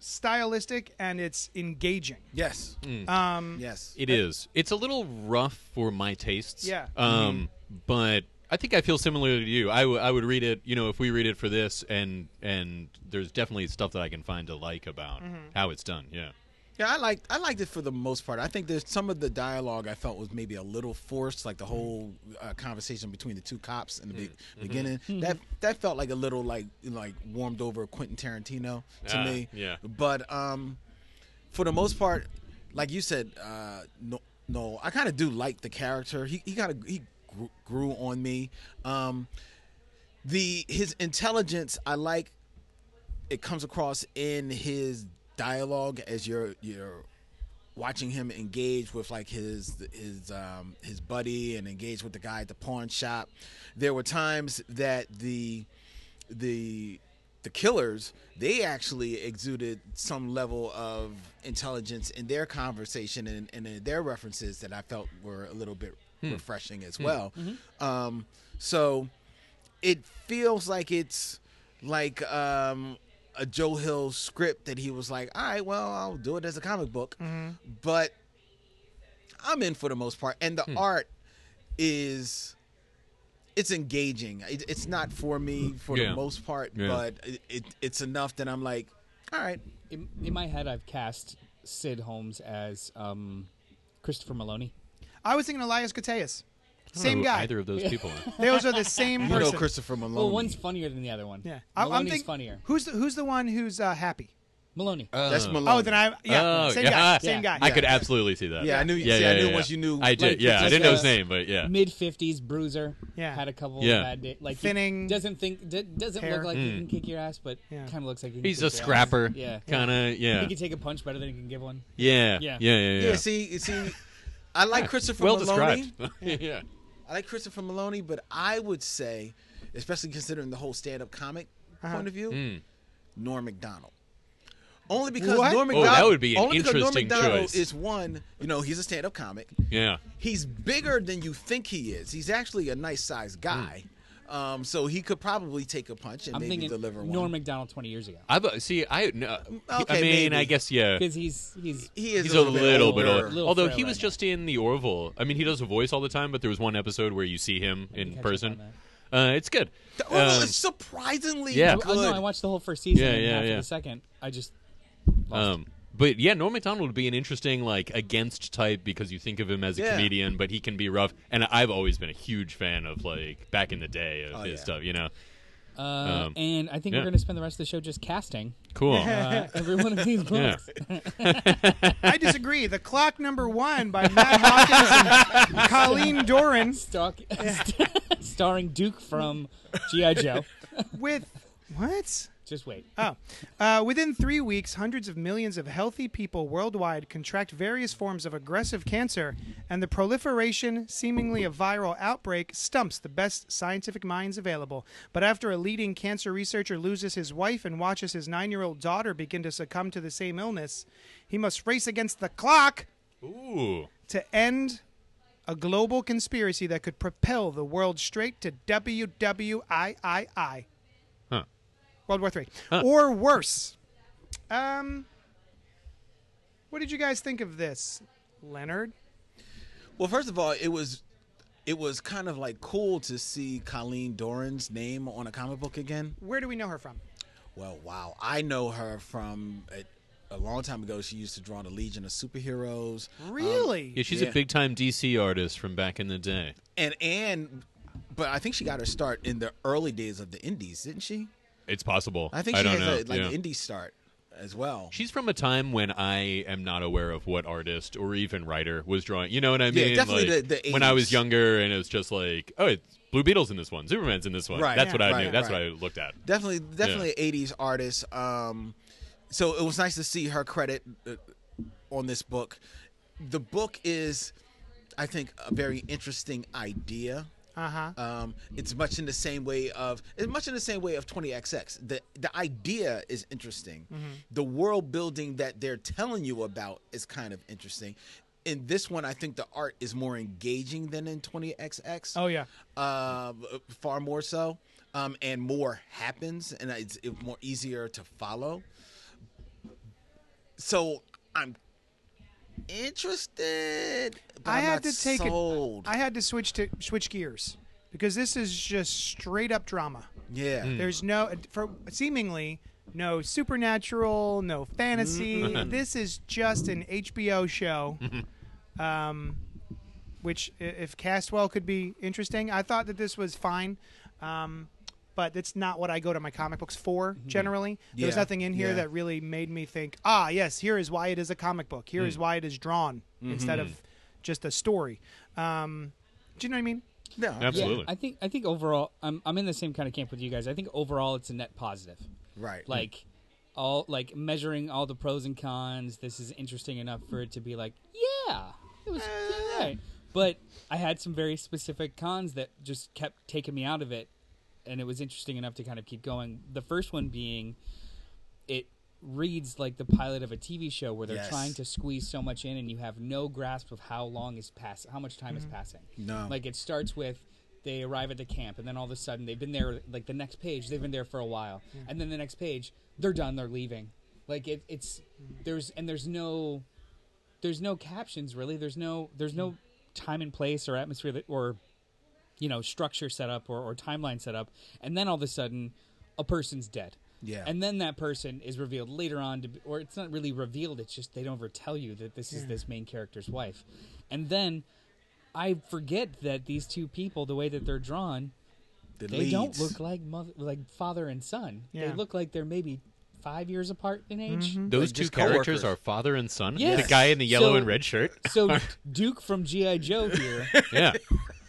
stylistic and it's engaging. Yes. Um, Yes. It is. It's a little rough for my tastes. Yeah. Um, but I think I feel similar to you. I, w- I would read it. You know, if we read it for this, and and there's definitely stuff that I can find to like about how it's done. Yeah. Yeah, I liked I liked it for the most part. I think there's some of the dialogue I felt was maybe a little forced, like the whole uh, conversation between the two cops in the be- beginning. That that felt like a little like like warmed over Quentin Tarantino to Ah, me. yeah. But um, for the most part, like you said, uh, no, no, I kind of do like the character. He he kind of he grew, on me. Um, the his intelligence, I like it comes across in his dialogue as you're you're watching him engage with like his his um his buddy and engage with the guy at the pawn shop there were times that the the the killers they actually exuded some level of intelligence in their conversation and, and in their references that i felt were a little bit refreshing as well um so it feels like it's like um, a Joe Hill script that he was like, all right, well, I'll do it as a comic book. But I'm in for the most part. And the art is. It's engaging. It, it's not for me for Yeah. the most part, Yeah. but it, it, it's enough that I'm like, all right, in, in my head I've cast Sid Holmes as um, Christopher Meloni I was thinking Elias Koteas. Same guy. Either of those people. are. *laughs* Those are the same *laughs* you know person. Christopher Meloni. well one's funnier than the other one yeah, I, I'm Meloni's thinking funnier Who's the, who's the one who's uh, happy? Meloni That's Oh. Meloni. Oh, then I yeah, Oh, same yeah. guy, same Yeah. guy. I could absolutely see that. Yeah, I knew- Yeah, see, yeah, I knew yeah, once yeah. you knew- I did. Like, yeah, I just, didn't know his uh, name, but yeah. mid fifties bruiser Yeah. had a couple Yeah. of bad days like he Thinning. doesn't think d- doesn't Hair. look like he can kick your ass but Yeah. kind of looks like he can He's kick a your ass. scrapper. yeah Kind of. Yeah. he can take a punch better than he can give one Yeah. Yeah. Yeah. Yeah. Yeah. yeah, see, see, I like Christopher well Meloni. described. *laughs* yeah. I like Christopher Meloni, but I would say, especially considering the whole stand-up comic Uh-huh. point of view, Mm. Norm Macdonald. Only because What? Norm Oh, that would be an only because Norm interesting choice. is one. You know, he's a stand-up comic. Yeah. He's bigger than you think he is. He's actually a nice-sized guy. Um, so he could probably take a punch and I'm maybe thinking deliver one. Norm Macdonald 20 years ago I bu- see. I no, Okay, I mean, I guess yeah. because he's he's he is He's a little, bit little bit older. Little Although frail he right was now. just in the Orville. I mean, he does a voice all the time, but there was one episode where you see him in person. Uh, it's good. The Orville Um, is surprisingly yeah. good. Oh, no, I watched the whole first season Yeah, and yeah, after yeah. the second I just Um, but yeah, Norm Macdonald would be an interesting like against type because you think of him as a Yeah. comedian, but he can be rough. And I've always been a huge fan of like back in the day of Oh, his yeah. stuff. You know, Uh, Um, and I think yeah. we're going to spend the rest of the show just casting Cool. uh, *laughs* every one of these Yeah. books. I disagree. The Clock Number One by Matt Hawkins and Colleen Doran Stalk, *laughs* starring Duke from GI Joe. with what? Just wait. *laughs* Oh. Uh, within three weeks, hundreds of millions of healthy people worldwide contract various forms of aggressive cancer, and the proliferation, seemingly a viral outbreak, stumps the best scientific minds available. But after a leading cancer researcher loses his wife and watches his nine year old daughter begin to succumb to the same illness, he must race against the clock Ooh. to end a global conspiracy that could propel the world straight to WWIII. Huh. World War Three, Huh. or worse. Um, what did you guys think of this, Leonard? Well, first of all, it was it was kind of like cool to see Colleen Doran's name on a comic book again. Where do we know her from? Well, wow, I know her from a, a long time ago. She used to draw the Legion of Superheroes. Really? Yeah, she's Yeah. a big time DC artist from back in the day. and and but I think she got her start in the early days of the Indies, didn't she? It's possible. I think I she don't has a, like yeah. an indie start as well. She's from a time when I am not aware of what artist or even writer was drawing. You know what I mean? Yeah, definitely Like, the- the when I was younger and it was just like, oh, it's Blue Beetle's in this one, Superman's in this one. Right, That's yeah, what I right, knew. That's right. what I looked at. definitely definitely an 80s artist um so it was nice to see her credit uh, on this book the book is i think a very interesting idea Uh huh. um, it's much in the same way of it's much in the same way of 20xx the the idea is interesting the world building that they're telling you about is kind of interesting in this one i think the art is more engaging than in 20xx Oh yeah. uh, far more so, um, and more happens, and it's it more easier to follow. So I'm interested. But I I'm had not to take sold. it. I had to switch to switch gears because this is just straight up drama. yeah, There's no for seemingly no supernatural, no fantasy. *laughs* this is just an HBO show. *laughs* um, which if cast well could be interesting. I thought that this was fine. Um, but it's not what I go to my comic books for generally. There was Yeah, nothing in here yeah. that really made me think, ah, yes, here is why it is a comic book. Here is why it is drawn instead of just a story. Um, do you know what I mean? no, Absolutely. Yeah, I think I think overall, I'm I'm in the same kind of camp with you guys. I think overall, it's a net positive. right. Like all like measuring all the pros and cons. This is interesting enough for it to be like, yeah, it was yeah, right. But I had some very specific cons that just kept taking me out of it, and it was interesting enough to kind of keep going. The first one being, it reads like the pilot of a TV show where they're Yes. trying to squeeze so much in, and you have no grasp of how long is pass, how much time is mm-hmm. passing. No. like it starts with they arrive at the camp, and then all of a sudden they've been there. Like the next page, they've been there for a while, and then the next page, they're done, they're leaving. Like it, it's mm-hmm. there's and there's no there's no captions really. There's no there's no mm. time and place or atmosphere that or you know structure set up or, or timeline set up, and then all of a sudden, a person's dead. Yeah. And then that person is revealed later on, to be, or it's not really revealed. It's just they don't ever tell you that this is hmm. this main character's wife, and then I forget that these two people, the way that they're drawn, the they don't look like mother, like father and son. Yeah. They look like they're maybe five years apart in age. Mm-hmm. Those Like two just characters coworkers. are father and son. Yes. The guy in the yellow So- and red shirt. So *laughs* Duke from GI Joe here *laughs* yeah.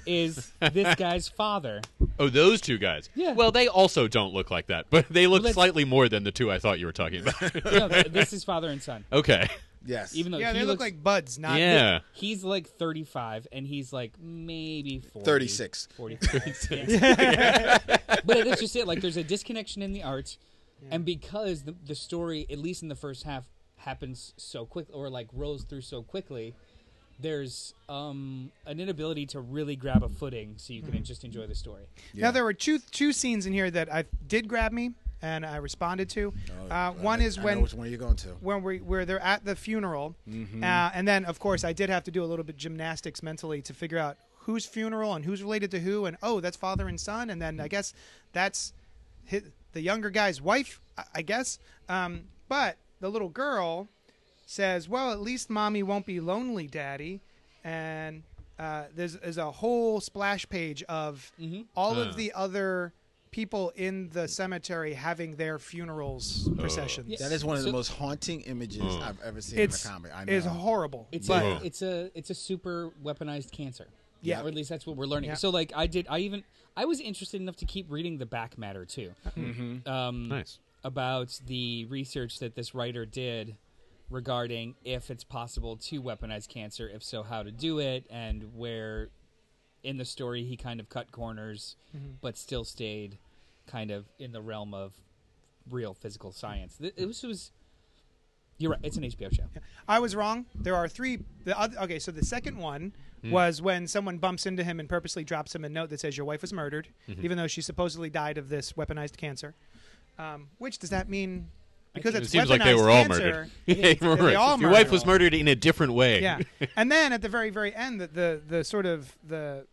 Is this *laughs* guy's father. Oh, those two guys. Yeah. Well, they also don't look like that, but they look that's- slightly more than the two I thought you were talking about. *laughs* No, th- this is father and son. okay. Yes. Even though yeah, he they look looks, like buds, not Yeah. he's like 35 and he's like maybe 40, 36. 46 *laughs* yeah. but that's just it like there's a disconnection in the art and because the, the story at least in the first half happens so quick or like rolls through so quickly there's um, an inability to really grab a footing so you can just enjoy the story Yeah. Now there were two two scenes in here that I did grab me and I responded to. uh, one is I know when which one are you're going to. when we where they're at the funeral, Mm-hmm. uh, and then of course I did have to do a little bit gymnastics mentally to figure out whose funeral and who's related to who, and oh that's father and son, and then I guess that's hi the younger guy's wife, I- I guess. Um, but the little girl says, "Well, at least mommy won't be lonely, daddy," and uh, there's, there's a whole splash page of all Uh. of the other people in the cemetery having their funerals processions. That is one of the most haunting images. I've ever seen It's in a comic. I know. is horrible. It's but a it's a it's a super weaponized cancer. Yeah. or at least that's what we're learning. Yeah. So like I did, I even I was interested enough to keep reading the back matter too, um, Nice. about the research that this writer did regarding if it's possible to weaponize cancer, if so, how to do it, and where in the story he kind of cut corners, but still stayed kind of in the realm of real physical science. Th- It was, it was you're right. It's an HBO show. I was wrong. There are three. The other, okay, so the second one Hmm. was when someone bumps into him and purposely drops him a note that says your wife was murdered, Mm-hmm. even though she supposedly died of this weaponized cancer. Um, which does that mean? Because It seems like they were all cancer, murdered. *laughs* yeah, *laughs* they right. all Your wife was murdered in a different way. Yeah, *laughs* and then at the very very end, the the, the sort of the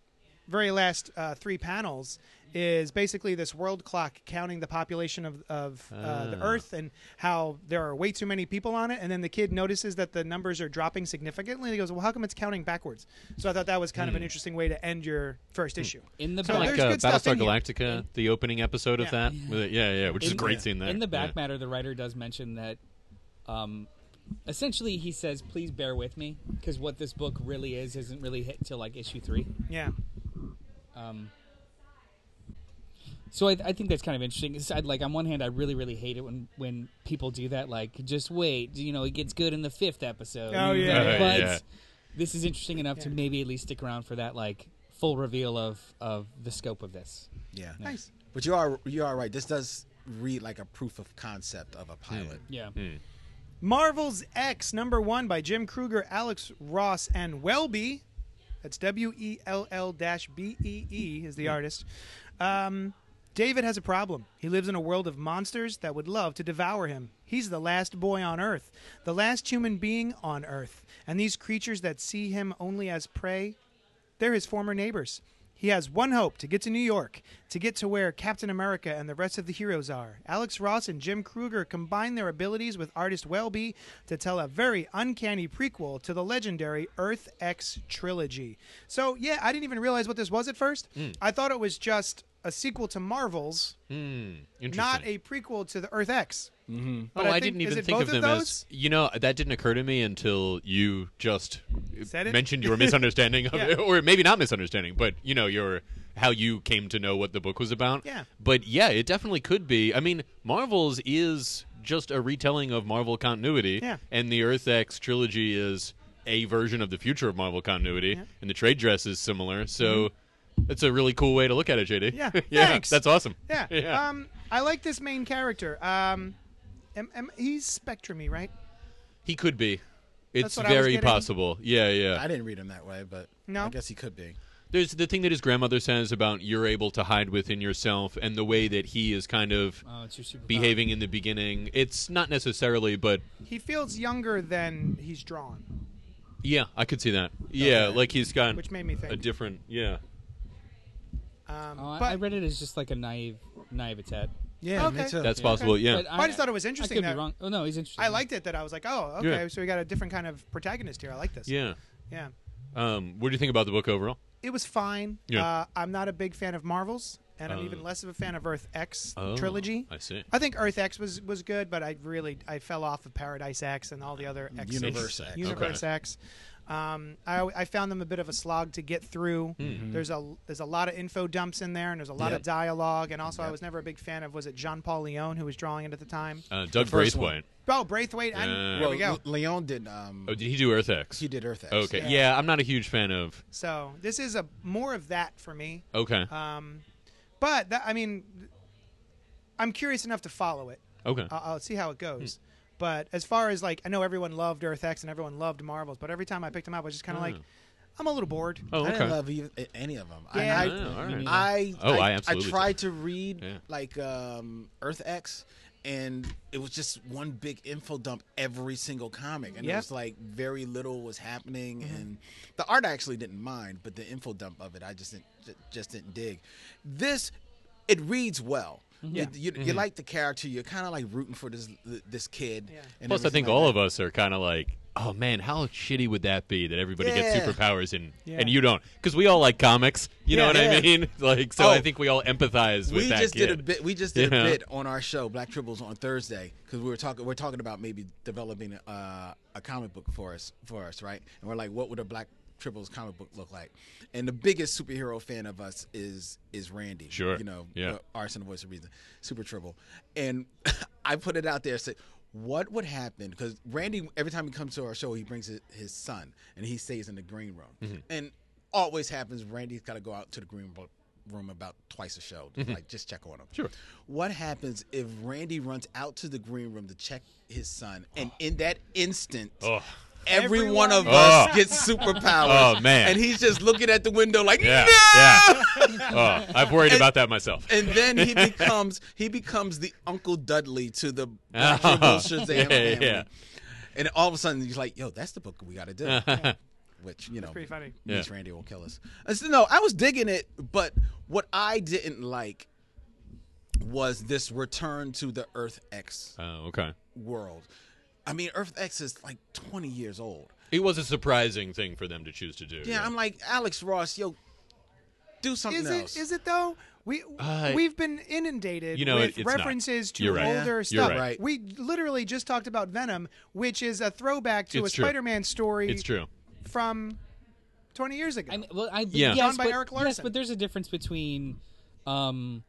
very last uh, three panels is basically this world clock counting the population of of uh, the Ah. Earth and how there are way too many people on it. And then the kid notices that the numbers are dropping significantly. And he goes, "Well, how come it's counting backwards?" So I thought that was kind of an interesting way to end your first issue. In the So back, like there's uh, good stuff Battlestar in here. Galactica, the opening episode of that. With it- Yeah, yeah, which is a In- great scene there. In the back Yeah. matter, the writer does mention that um, essentially he says, please bear with me because what this book really is isn't really hit till like issue three. Yeah, Um, so I, I think that's kind of interesting. I'd, like on one hand, I really, really hate it when when people do that. Like, just wait, you know, it gets good in the fifth episode. Oh, yeah. Uh, but yeah. this is interesting enough to maybe at least stick around for that like full reveal of of the scope of this. Yeah. nice. But you are you are right. This does read like a proof of concept of a pilot. Yeah. Marvel's X number one by Jim Krueger, Alex Ross, and Well-Bee. That's W E L L dash B E E is the artist. Um, David has a problem. He lives in a world of monsters that would love to devour him. He's the last boy on Earth, the last human being on Earth. And these creatures that see him only as prey, they're his former neighbors. He has one hope to get to New York, to get to where Captain America and the rest of the heroes are. Alex Ross and Jim Krueger combine their abilities with artist Well-Bee to tell a very uncanny prequel to the legendary Earth X trilogy. So, yeah, I didn't even realize what this was at first. Hmm. I thought it was just a sequel to Marvel's, Hmm, not a prequel to the Earth X. Oh, But I, I think- didn't even think of of them those? as. You know, that didn't occur to me until you just Said it? mentioned your *laughs* misunderstanding of Yeah. it, or maybe not misunderstanding, but you know your how you came to know what the book was about. Yeah. But yeah, it definitely could be. I mean, Marvel's is just a retelling of Marvel continuity, Yeah. and the Earth X trilogy is a version of the future of Marvel continuity, Yeah. Mm-hmm. and the trade dress is similar. So. It's a really cool way to look at it, JD. Yeah, *laughs* yeah, thanks. that's awesome. Yeah. *laughs* yeah. Um, I like this main character. Um, am, am, he's Spectrumy, right? He could be. It's what I was very possible. Yeah, yeah. I didn't read him that way, but No? I guess he could be. There's the thing that his grandmother says about you're able to hide within yourself, and the way that he is kind of Oh, it's your super behaving in the beginning. It's not necessarily, but He feels younger than he's drawn, yeah, I could see that. Yeah, Okay. like he's got which made me think. a different. Yeah, Um, Oh, I, but I read it as just like a naive naivete. Yeah, Okay. me too. that's Yeah. possible. Yeah, But I just thought it was I interesting could that- be wrong. Oh no, he's interesting. I liked it that I was like, oh, okay, Yeah. so we got a different kind of protagonist here. I like this. yeah. Yeah. Um, what do you think about the book overall? It was fine. Yeah. Uh, I'm not a big fan of Marvels, and I'm Uh. even less of a fan of Earth X Oh, trilogy. I see. I think Earth X was was good, but I really I fell off of Paradise X and all the other X Universe X. Universe X. Um, I, I found them a bit of a slog to get through. Mm-hmm. There's a there's a lot of info dumps in there, and there's a lot Yep. of dialogue. And also, I was never a big fan of was it John Paul Leon who was drawing it at the time? Uh, Doug first Braithwaite. Oh, Braithwaite. And, Yeah. there well, we go. Le- Leon did. Um, Oh, did he do Earth X? he did Earth X. Okay, Yeah. yeah. I'm not a huge fan of. So this is a more of that for me. Okay, Um, but that, I mean, I'm curious enough to follow it. okay. I'll, I'll see how it goes. But as far as like, I know everyone loved Earth X and everyone loved Marvels, but every time I picked them up, I was just kind of like, I'm a little bored. oh, okay. I didn't love even, any of them. I- Yeah. I, Oh, all right. I, Oh, I I, absolutely tried to read Yeah. like um, Earth X, and it was just one big info dump every single comic, and Yep. it was like very little was happening, and the art I actually didn't mind, but the info dump of it, I just didn't just didn't dig. This, it reads well. Yeah. It- you, you like the character. You're kind of like rooting for this this kid. Yeah. and Plus, I think like all that. of us are kind of like, oh man, how shitty would that be that everybody Yeah. gets superpowers and Yeah. and you don't? Because we all like comics. You know Yeah. what I mean? *laughs* Like, so Oh. I think we all empathize with we that just kid. did a bit. We just did *laughs* Yeah. a bit on our show, Black Tribbles, on Thursday because we were talking. We're talking about maybe developing uh, a comic book for us, for us, right? And we're like, what would a Black Tribbles comic book look like? And the biggest superhero fan of us is is Randy. Sure. you know, Yeah. uh, Arson, the voice of reason, Super Tribble, and *laughs* I put it out there. Said, what would happen? Because Randy, every time he comes to our show, he brings his, his son, and he stays in the green room. Mm-hmm. And always happens, Randy's got to go out to the green room about twice a show, like just check on him. Mm-hmm. Sure. What happens if Randy runs out to the green room to check his son, and in that instant, Oh. Every Everyone- one of Oh. us *laughs* gets superpowers? Oh, man. And he's just looking at the window like, Yeah, no! yeah. Oh, I've worried And- about that myself. And then he *laughs* becomes he becomes the Uncle Dudley to the uh, *laughs* Black Oh. Shazam Yeah, family. yeah. And all of a sudden he's like, "Yo, that's the book we got to do." Which you know, pretty funny. means Yeah. Randy will kill us. And so, no, I was digging it, but what I didn't like was this return to the Earth X Oh, okay. world. I mean, Earth X is like 20 years old. It was a surprising thing for them to choose to do. Yeah, I'm like Alex Ross, yo, do something Is else. it? Is it though? We Uh, we've been inundated you know, with it- it's not. references to You're right. older Yeah, stuff. you're right. We literally just talked about Venom, which is a throwback to It's a true. Spider-Man story it's true. from 20 years ago. I mean, well, I, Yeah. yes, Done by but, Erik Yes, Larsen. but there's a difference between, um,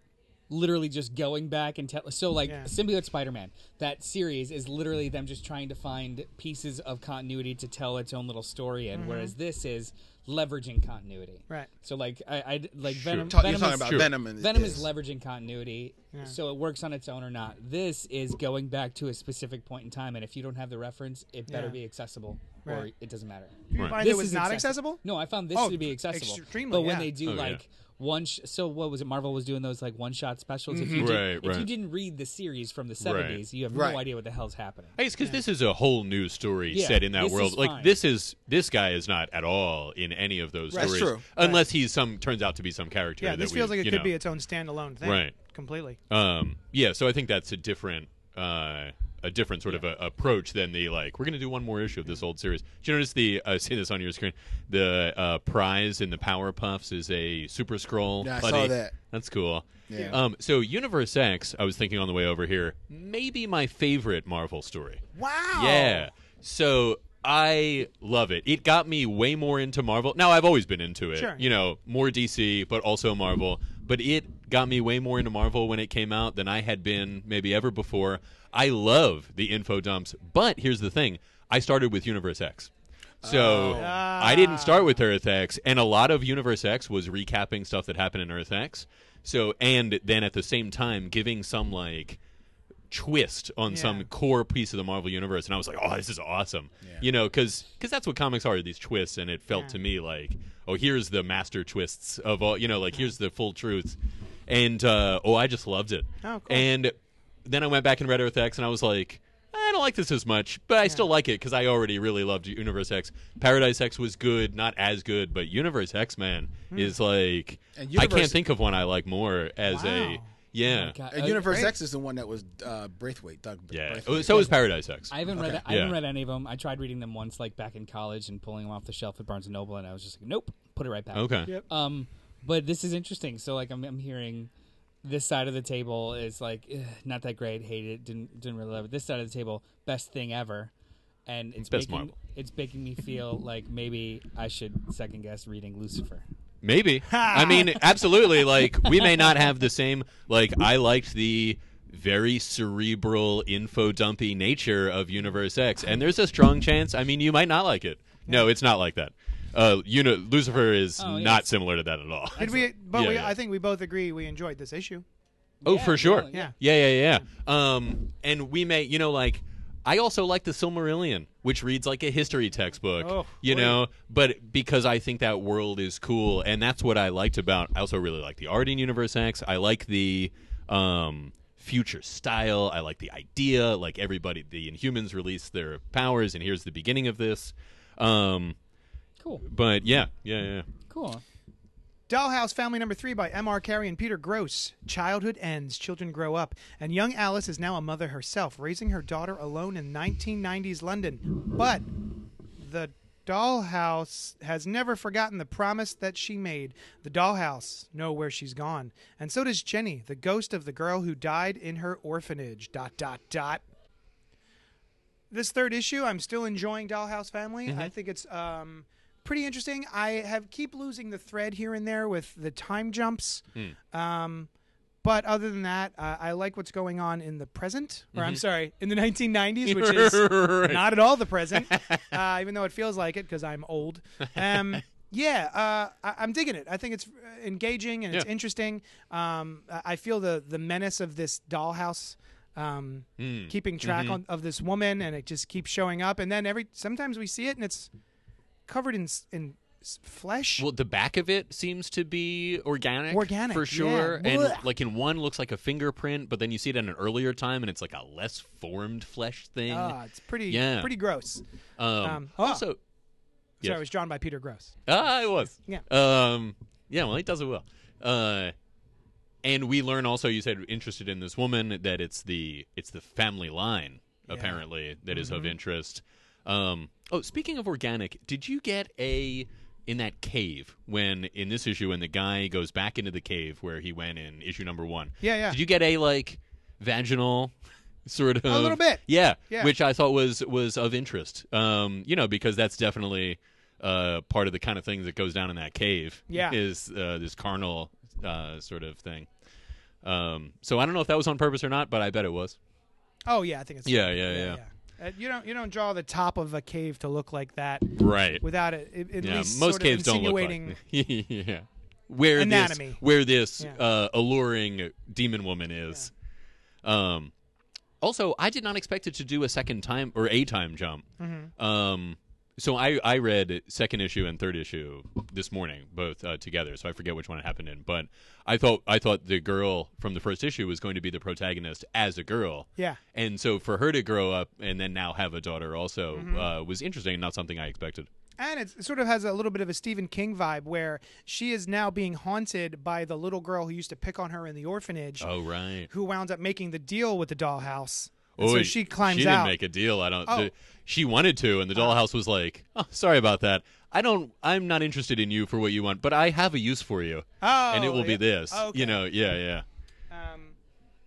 literally just going back and tell. So, like Yeah. Symbiote Spider-Man, that series is literally them just trying to find pieces of continuity to tell its own little story in, whereas this is leveraging continuity. Mm-hmm. Right. So, like, I, I like Sure. Venom. Talk- Venom you're talking about Sure. Venom and Venom this. is leveraging continuity, so it works on its own or not. This is going back to a specific point in time, and if you don't have the reference, it better Yeah. be accessible, or it doesn't matter. you Right. find This it was is not accessi- accessible? No, I found this Oh, to be accessible. extremely, but when yeah. they do Oh, yeah. like one, sh- so what was it? Marvel was doing those like one shot specials. If you did, right. if you didn't read the series from the seventies, you have no Right. idea what the hell's happening. I guess because this is a whole new story Yeah, set in that world. Like fine. this is this guy is not at all in any of those Right. That's stories, true. unless he's some turns out to be some character. Yeah, that this we, feels like it could know. be its own standalone thing. Right. Completely. Um, yeah, so I think that's a different, uh, a different sort of a, approach than the like. We're going to do one more issue of this old series. Did you notice the? Uh, see this on your screen. The uh, prize in the Power Puffs is a Super Scroll. Yeah, I saw that. That's cool. Yeah. Um, so Universe X, I was thinking on the way over here, maybe my favorite Marvel story. Wow. Yeah. So I love it. It got me way more into Marvel. Now I've always been into it. Sure. You know, more DC, but also Marvel. But it got me way more into Marvel when it came out than I had been maybe ever before. I love the info dumps, but here's the thing: I started with Universe X. So oh. I didn't start with Earth X, and a lot of Universe X was recapping stuff that happened in Earth X. So and then at the same time giving some like twist on Yeah. some core piece of the Marvel universe, and I was like, "Oh, this is awesome!" You know, because that's what comics are these twists, and it felt Yeah. to me like, "Oh, here's the master twists of all." You know, like here's the full truth, and uh, oh, I just loved it. Oh, cool. And then I went back and read Earth X, and I was like. I don't like this as much, but I still like it because I already really loved Universe X. Paradise X was good, not as good, but Universe X, man, is like And I can't think of one I like more as a yeah, God, And uh, Universe great. X is the one that was uh, Braithwaite, Doug. yeah. Braithwaite. Oh, so is Paradise X. I haven't read. Okay. I haven't Yeah. read any of them. I tried reading them once, like back in college, and pulling them off the shelf at Barnes and Noble, and I was just like, nope, put it right back. Okay. Yep. Um, but this is interesting. So like I'm, I'm hearing this side of the table is like eh, not that great, hate it, didn't didn't really love it. This side of the table, best thing ever, and it's Best making Marvel. it's making me feel *laughs* like maybe I should second guess reading Lucifer. Maybe. *laughs* I mean, absolutely. Like, we may not have the same. Like, I liked the very cerebral, info dumpy nature of Universe X, and there's a strong chance. I mean, you might not like it. No, it's not like that. Uh, you know, Lucifer is Oh, yeah, not similar to that at all. Did we? *laughs* But Yeah, we, yeah. I think we both agree we enjoyed this issue. Oh, Yeah, for sure. totally, yeah. yeah, yeah, yeah. Um, and we may, you know, like I also like the Silmarillion, which reads like a history textbook. Oh, you boy. know, but because I think that world is cool, and that's what I liked about. I also really like the art in Universe X. I like the um, future style. I like the idea. Like everybody, the Inhumans release their powers, and here's the beginning of this. Um, Cool, but yeah, yeah, yeah. cool. Dollhouse Family Number Three by M.R. Carey and Peter Gross. Childhood ends, children grow up, and young Alice is now a mother herself, raising her daughter alone in 1990s London. But the dollhouse has never forgotten the promise that she made. The dollhouse know where she's gone, and so does Jenny, the ghost of the girl who died in her orphanage. Dot dot dot. This third issue, I'm still enjoying Dollhouse Family. I think it's um, pretty interesting. I have keep losing the thread here and there with the time jumps. Um, but other than that, uh, I like what's going on in the present, or I'm sorry, in the 1990s, *laughs* which is Right. not at all the present, *laughs* uh, even though it feels like it because I'm old. Um, yeah, uh, I- I'm digging it. I think it's uh, engaging and it's Yeah. interesting. Um, I I feel the the menace of this dollhouse. Um, Hmm. keeping track Mm-hmm. on, of this woman, and it just keeps showing up. And then every sometimes we see it, and it's covered in in flesh. Well, the back of it seems to be organic, Organic, for sure. yeah. And Blech. like in one, looks like a fingerprint, but then you see it at an earlier time, and it's like a less formed flesh thing. Ah, it's pretty Yeah. pretty gross. um, um, oh. also, Sorry, Yes. it was drawn by Peter Gross. ah, it was. Yeah. Um, yeah. Well, he does it well. Uh, and we learn also. You said interested in this woman that it's the it's the family line apparently that is Mm-hmm. of interest. Um, oh, speaking of organic, did you get a in that cave when in this issue when the guy goes back into the cave where he went in issue number one? Yeah, yeah. Did you get a like vaginal *laughs* sort of a little bit. Yeah, Yeah. which I thought was was of interest. Um, you know, because that's definitely uh, part of the kind of things that goes down in that cave. Yeah. is uh, this carnal uh, sort of thing. Um, so I don't know if that was on purpose or not, but I bet it was. Oh yeah, I think it's Yeah, yeah, yeah. Uh, you don't you don't draw the top of a cave to look like that Right. without it. it at yeah, least most sort caves of don't look like. *laughs* yeah. Where Anatomy. this where this Yeah. uh, alluring demon woman is. Um, also, I did not expect it to do a second time or a time jump. Mm-hmm. Um, so I I read second issue and third issue this morning, both uh, together. So I forget which one it happened in, but I thought I thought the girl from the first issue was going to be the protagonist as a girl. Yeah. And so for her to grow up and then now have a daughter also Mm-hmm. uh, was interesting, and not something I expected. And it's- it sort of has a little bit of a Stephen King vibe where she is now being haunted by the little girl who used to pick on her in the orphanage, Oh right. who wound up making the deal with the dollhouse. And so she climbs She out. didn't make a deal. I don't. Oh. she wanted to, and the dollhouse was like, "Oh, sorry about that. I don't. I'm not interested in you for what you want, but I have a use for you, oh, and it will be yeah. this. Okay. You know. Yeah, yeah, Um,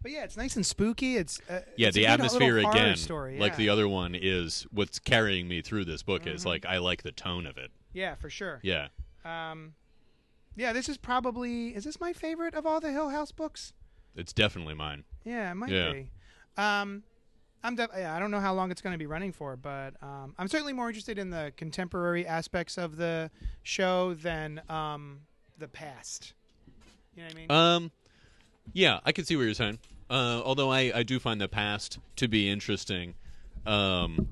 but yeah, it's nice and spooky. It's uh, yeah. it's the atmosphere again, story. like the other one, is what's carrying me through this book. Mm-hmm. Is like I like the tone of it. Yeah, for sure. Yeah. Um, yeah, this is probably is this my favorite of all the Hill House books? It's definitely mine. Yeah, it might Yeah. be. Um, I'm def- yeah, I don't know how long it's going to be running for, but um, I'm certainly more interested in the contemporary aspects of the show than um, the past. You know what I mean? Um, yeah, I can see what you're saying. Uh, although I, I do find the past to be interesting. Um,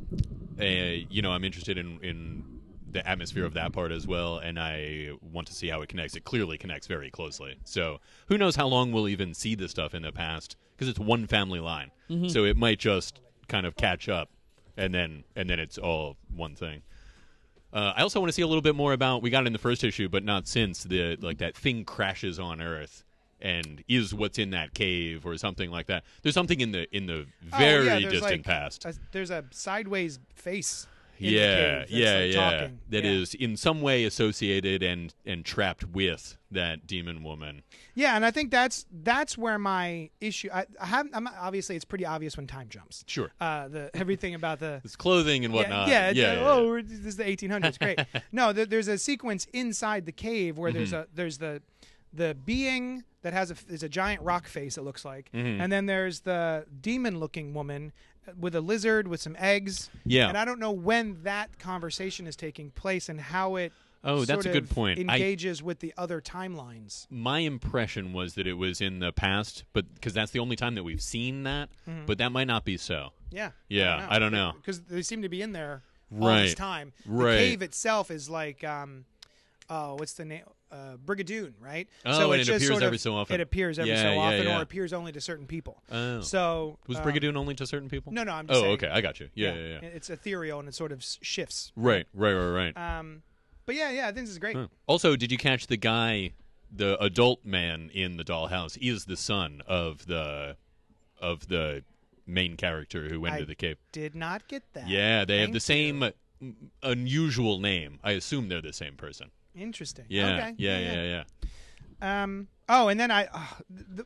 uh, you know, I'm interested in, in the atmosphere of that part as well, and I want to see how it connects. It clearly connects very closely. So who knows how long we'll even see this stuff in the past because it's one family line. So it might just kind of catch up, and then and then it's all one thing. Uh, I also want to see a little bit more about. We got it in the first issue, but not since the like that thing crashes on Earth and is what's in that cave or something like that. There's something in the in the Oh, very yeah, distant like past. a- there's a sideways face. Yeah, yeah, like, yeah. talking. That yeah. is in some way associated and and trapped with that demon woman. Yeah, and I think that's that's where my issue. I, I have. I'm, obviously, it's pretty obvious when time jumps. Sure, Uh, the everything about the it's clothing and whatnot. Yeah, yeah, yeah, yeah, oh, this is the 1800s. Great. *laughs* no, there, there's a sequence inside the cave where there's Mm-hmm. a there's the the being that has a there's a giant rock face. It looks like, Mm-hmm. and then there's the demon-looking woman with a lizard with some eggs. Yeah. and I don't know when that conversation is taking place and how it. Oh, that's a good point. I- Engages with the other timelines. my impression was that it was in the past, but because that's the only time that we've seen that. But that might not be so. Yeah. Yeah, I don't know. Because they seem to be in there all this Right. time. Right. The cave itself is like, um, oh, what's the name? Uh, Brigadoon, right? Oh, so and it just appears sort of- every so often. It appears every Yeah, so yeah, often, yeah. or appears only to certain people. Oh. So was um, Brigadoon only to certain people? No, no, I'm just Oh, saying. okay, I got you. Yeah, yeah, yeah. It's ethereal and it sort of shifts. Right, right, right, right. Um, but yeah, yeah, I think this is great. Huh. Also, did you catch the guy, the adult man in the dollhouse, is the son of the of the main character who went I into the cave? Did not get that. Yeah, they have the same mm, unusual name. I assume they're the same person. Interesting. Yeah, Okay. yeah, yeah, yeah. Um. Oh, and then I. Oh, the,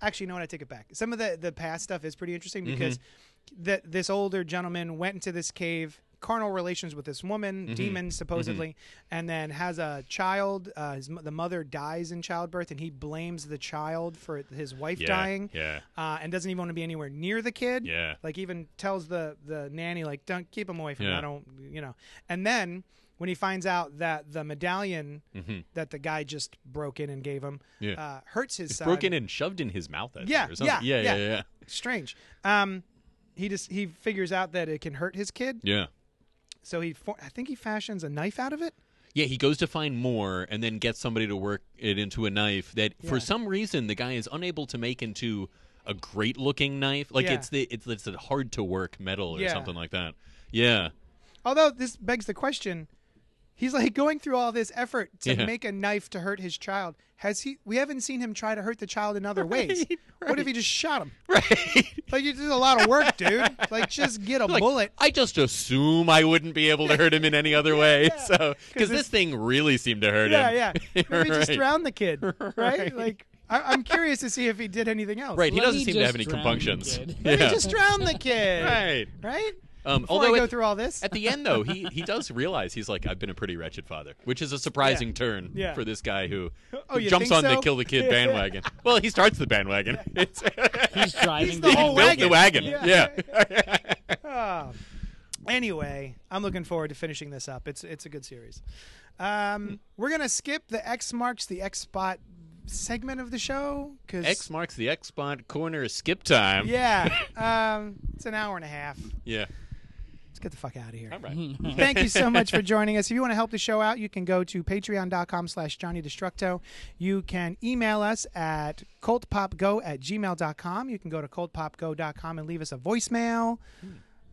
actually, you know what? I take it back. Some of the the past stuff is pretty interesting Mm-hmm. because that this older gentleman went into this cave, carnal relations with this woman, Mm-hmm. demon supposedly, and then has a child. Uh, his, the mother dies in childbirth, and he blames the child for his wife Yeah, dying. yeah. Uh, and doesn't even want to be anywhere near the kid. Yeah. Like even tells the the nanny like, "Don't keep him away from me. Yeah. I don't, you know." And then when he finds out that the medallion that the guy just broke in and gave him Mm-hmm. Yeah. uh, hurts his It's son. broken and shoved in his mouth. Yeah, or something. yeah, yeah, yeah, yeah. yeah. Strange. Um, he just he figures out that it can hurt his kid, Yeah. so he for, I think he fashions a knife out of it. Yeah, he goes to find more and then gets somebody to work it into a knife that for some reason the guy is unable to make into a great looking knife. Like Yeah. it's the it's it's a hard to work metal or Yeah. something like that. Yeah. Although this begs the question, he's like going through all this effort to Yeah. make a knife to hurt his child. Has he? We haven't seen him try to hurt the child in other *laughs* ways. What if he just shot him? *laughs* Right. Like you did a lot of work, dude. Like just get a Like, bullet. I just assume I wouldn't be able to hurt him in any other *laughs* way. So, because this thing really seemed to hurt Yeah, him. yeah. Yeah. Maybe just Right. drown the kid, right? Right. Like I, I'm curious to see if he did anything else. Right. He Let doesn't seem to have any compunctions. kid. Maybe Yeah. just drown the kid. right. Right. Um, Before although I go at, through all this. at the end, though, he he *laughs* does realize he's like, I've been a pretty wretched father, which is a surprising turn Yeah. for this guy who, *laughs* Oh, who you jumps think on the kill the kid *laughs* bandwagon. well, he starts the bandwagon. It's, He's driving He's the the whole built the wagon. Yeah. Yeah. Ah. anyway, I'm looking forward to finishing this up. It's it's a good series. Um, we're gonna skip the X marks the X spot segment of the show because X marks the X spot corner skip time. yeah, um, it's an hour and a half. Yeah. Let's get the fuck out of here. All right. *laughs* Thank you so much for joining us. If you want to help the show out, you can go to patreon.com slash Johnny Destructo. You can email us at cultpopgo at gmail.com. You can go to cultpopgo.com and leave us a voicemail,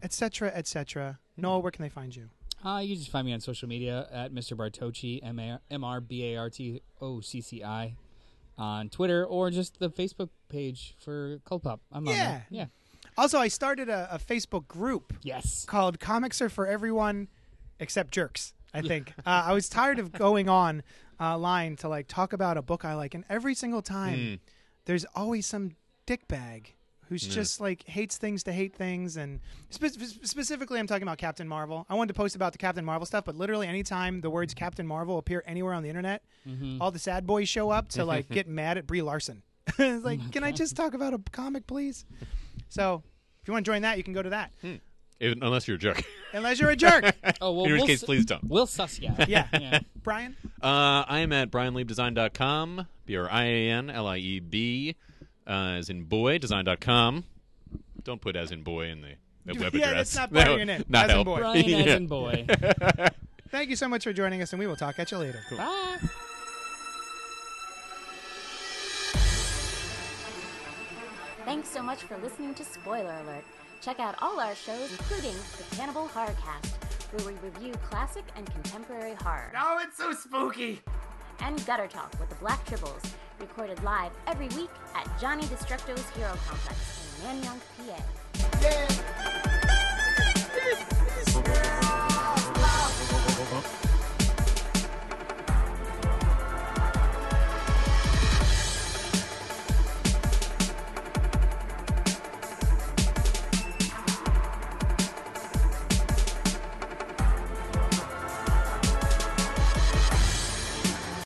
etc., etc. Noel, where can they find you? Uh, you can just find me on social media at Mr. Bartocci, M A- M R B A R T O C C I, on Twitter or just the Facebook page for Cult Pop. I'm on Yeah. there. Yeah. Also, I started a, a Facebook group Yes. called Comics Are for Everyone Except Jerks. I think uh, I was tired of going on uh, line to like talk about a book I like, and every single time there's always some dickbag who's just like hates things to hate things, and spe- spe- specifically, I'm talking about Captain Marvel. I wanted to post about the Captain Marvel stuff, but literally anytime the words Captain Marvel appear anywhere on the internet, all the sad boys show up to like *laughs* get mad at Brie Larson. *laughs* it's like, can I just talk about a comic, please? So, if you want to join that, you can go to that. Even- unless you're a jerk. *laughs* Unless you're a jerk. *laughs* Oh well. In which we'll case, s- please don't. We'll suss you. out. *laughs* Yeah. yeah. Brian? Uh, I am at brianliebdesign.com, B R I A N L I E B, uh, as in boy, design.com. Don't put as in boy in the, the web Yeah, address. that's not part of That your name. Not As in boy. Brian Yeah. as in boy. Thank you so much for joining us, and we will talk at you later. Bye. Thanks so much for listening to Spoiler Alert. Check out all our shows, including the Cannibal Horror Cast, where we review classic and contemporary horror. Oh, it's so spooky! And Gutter Talk with the Black Tribbles, recorded live every week at Johnny Destructo's Hero Complex in Nanyang, PA. Yeah.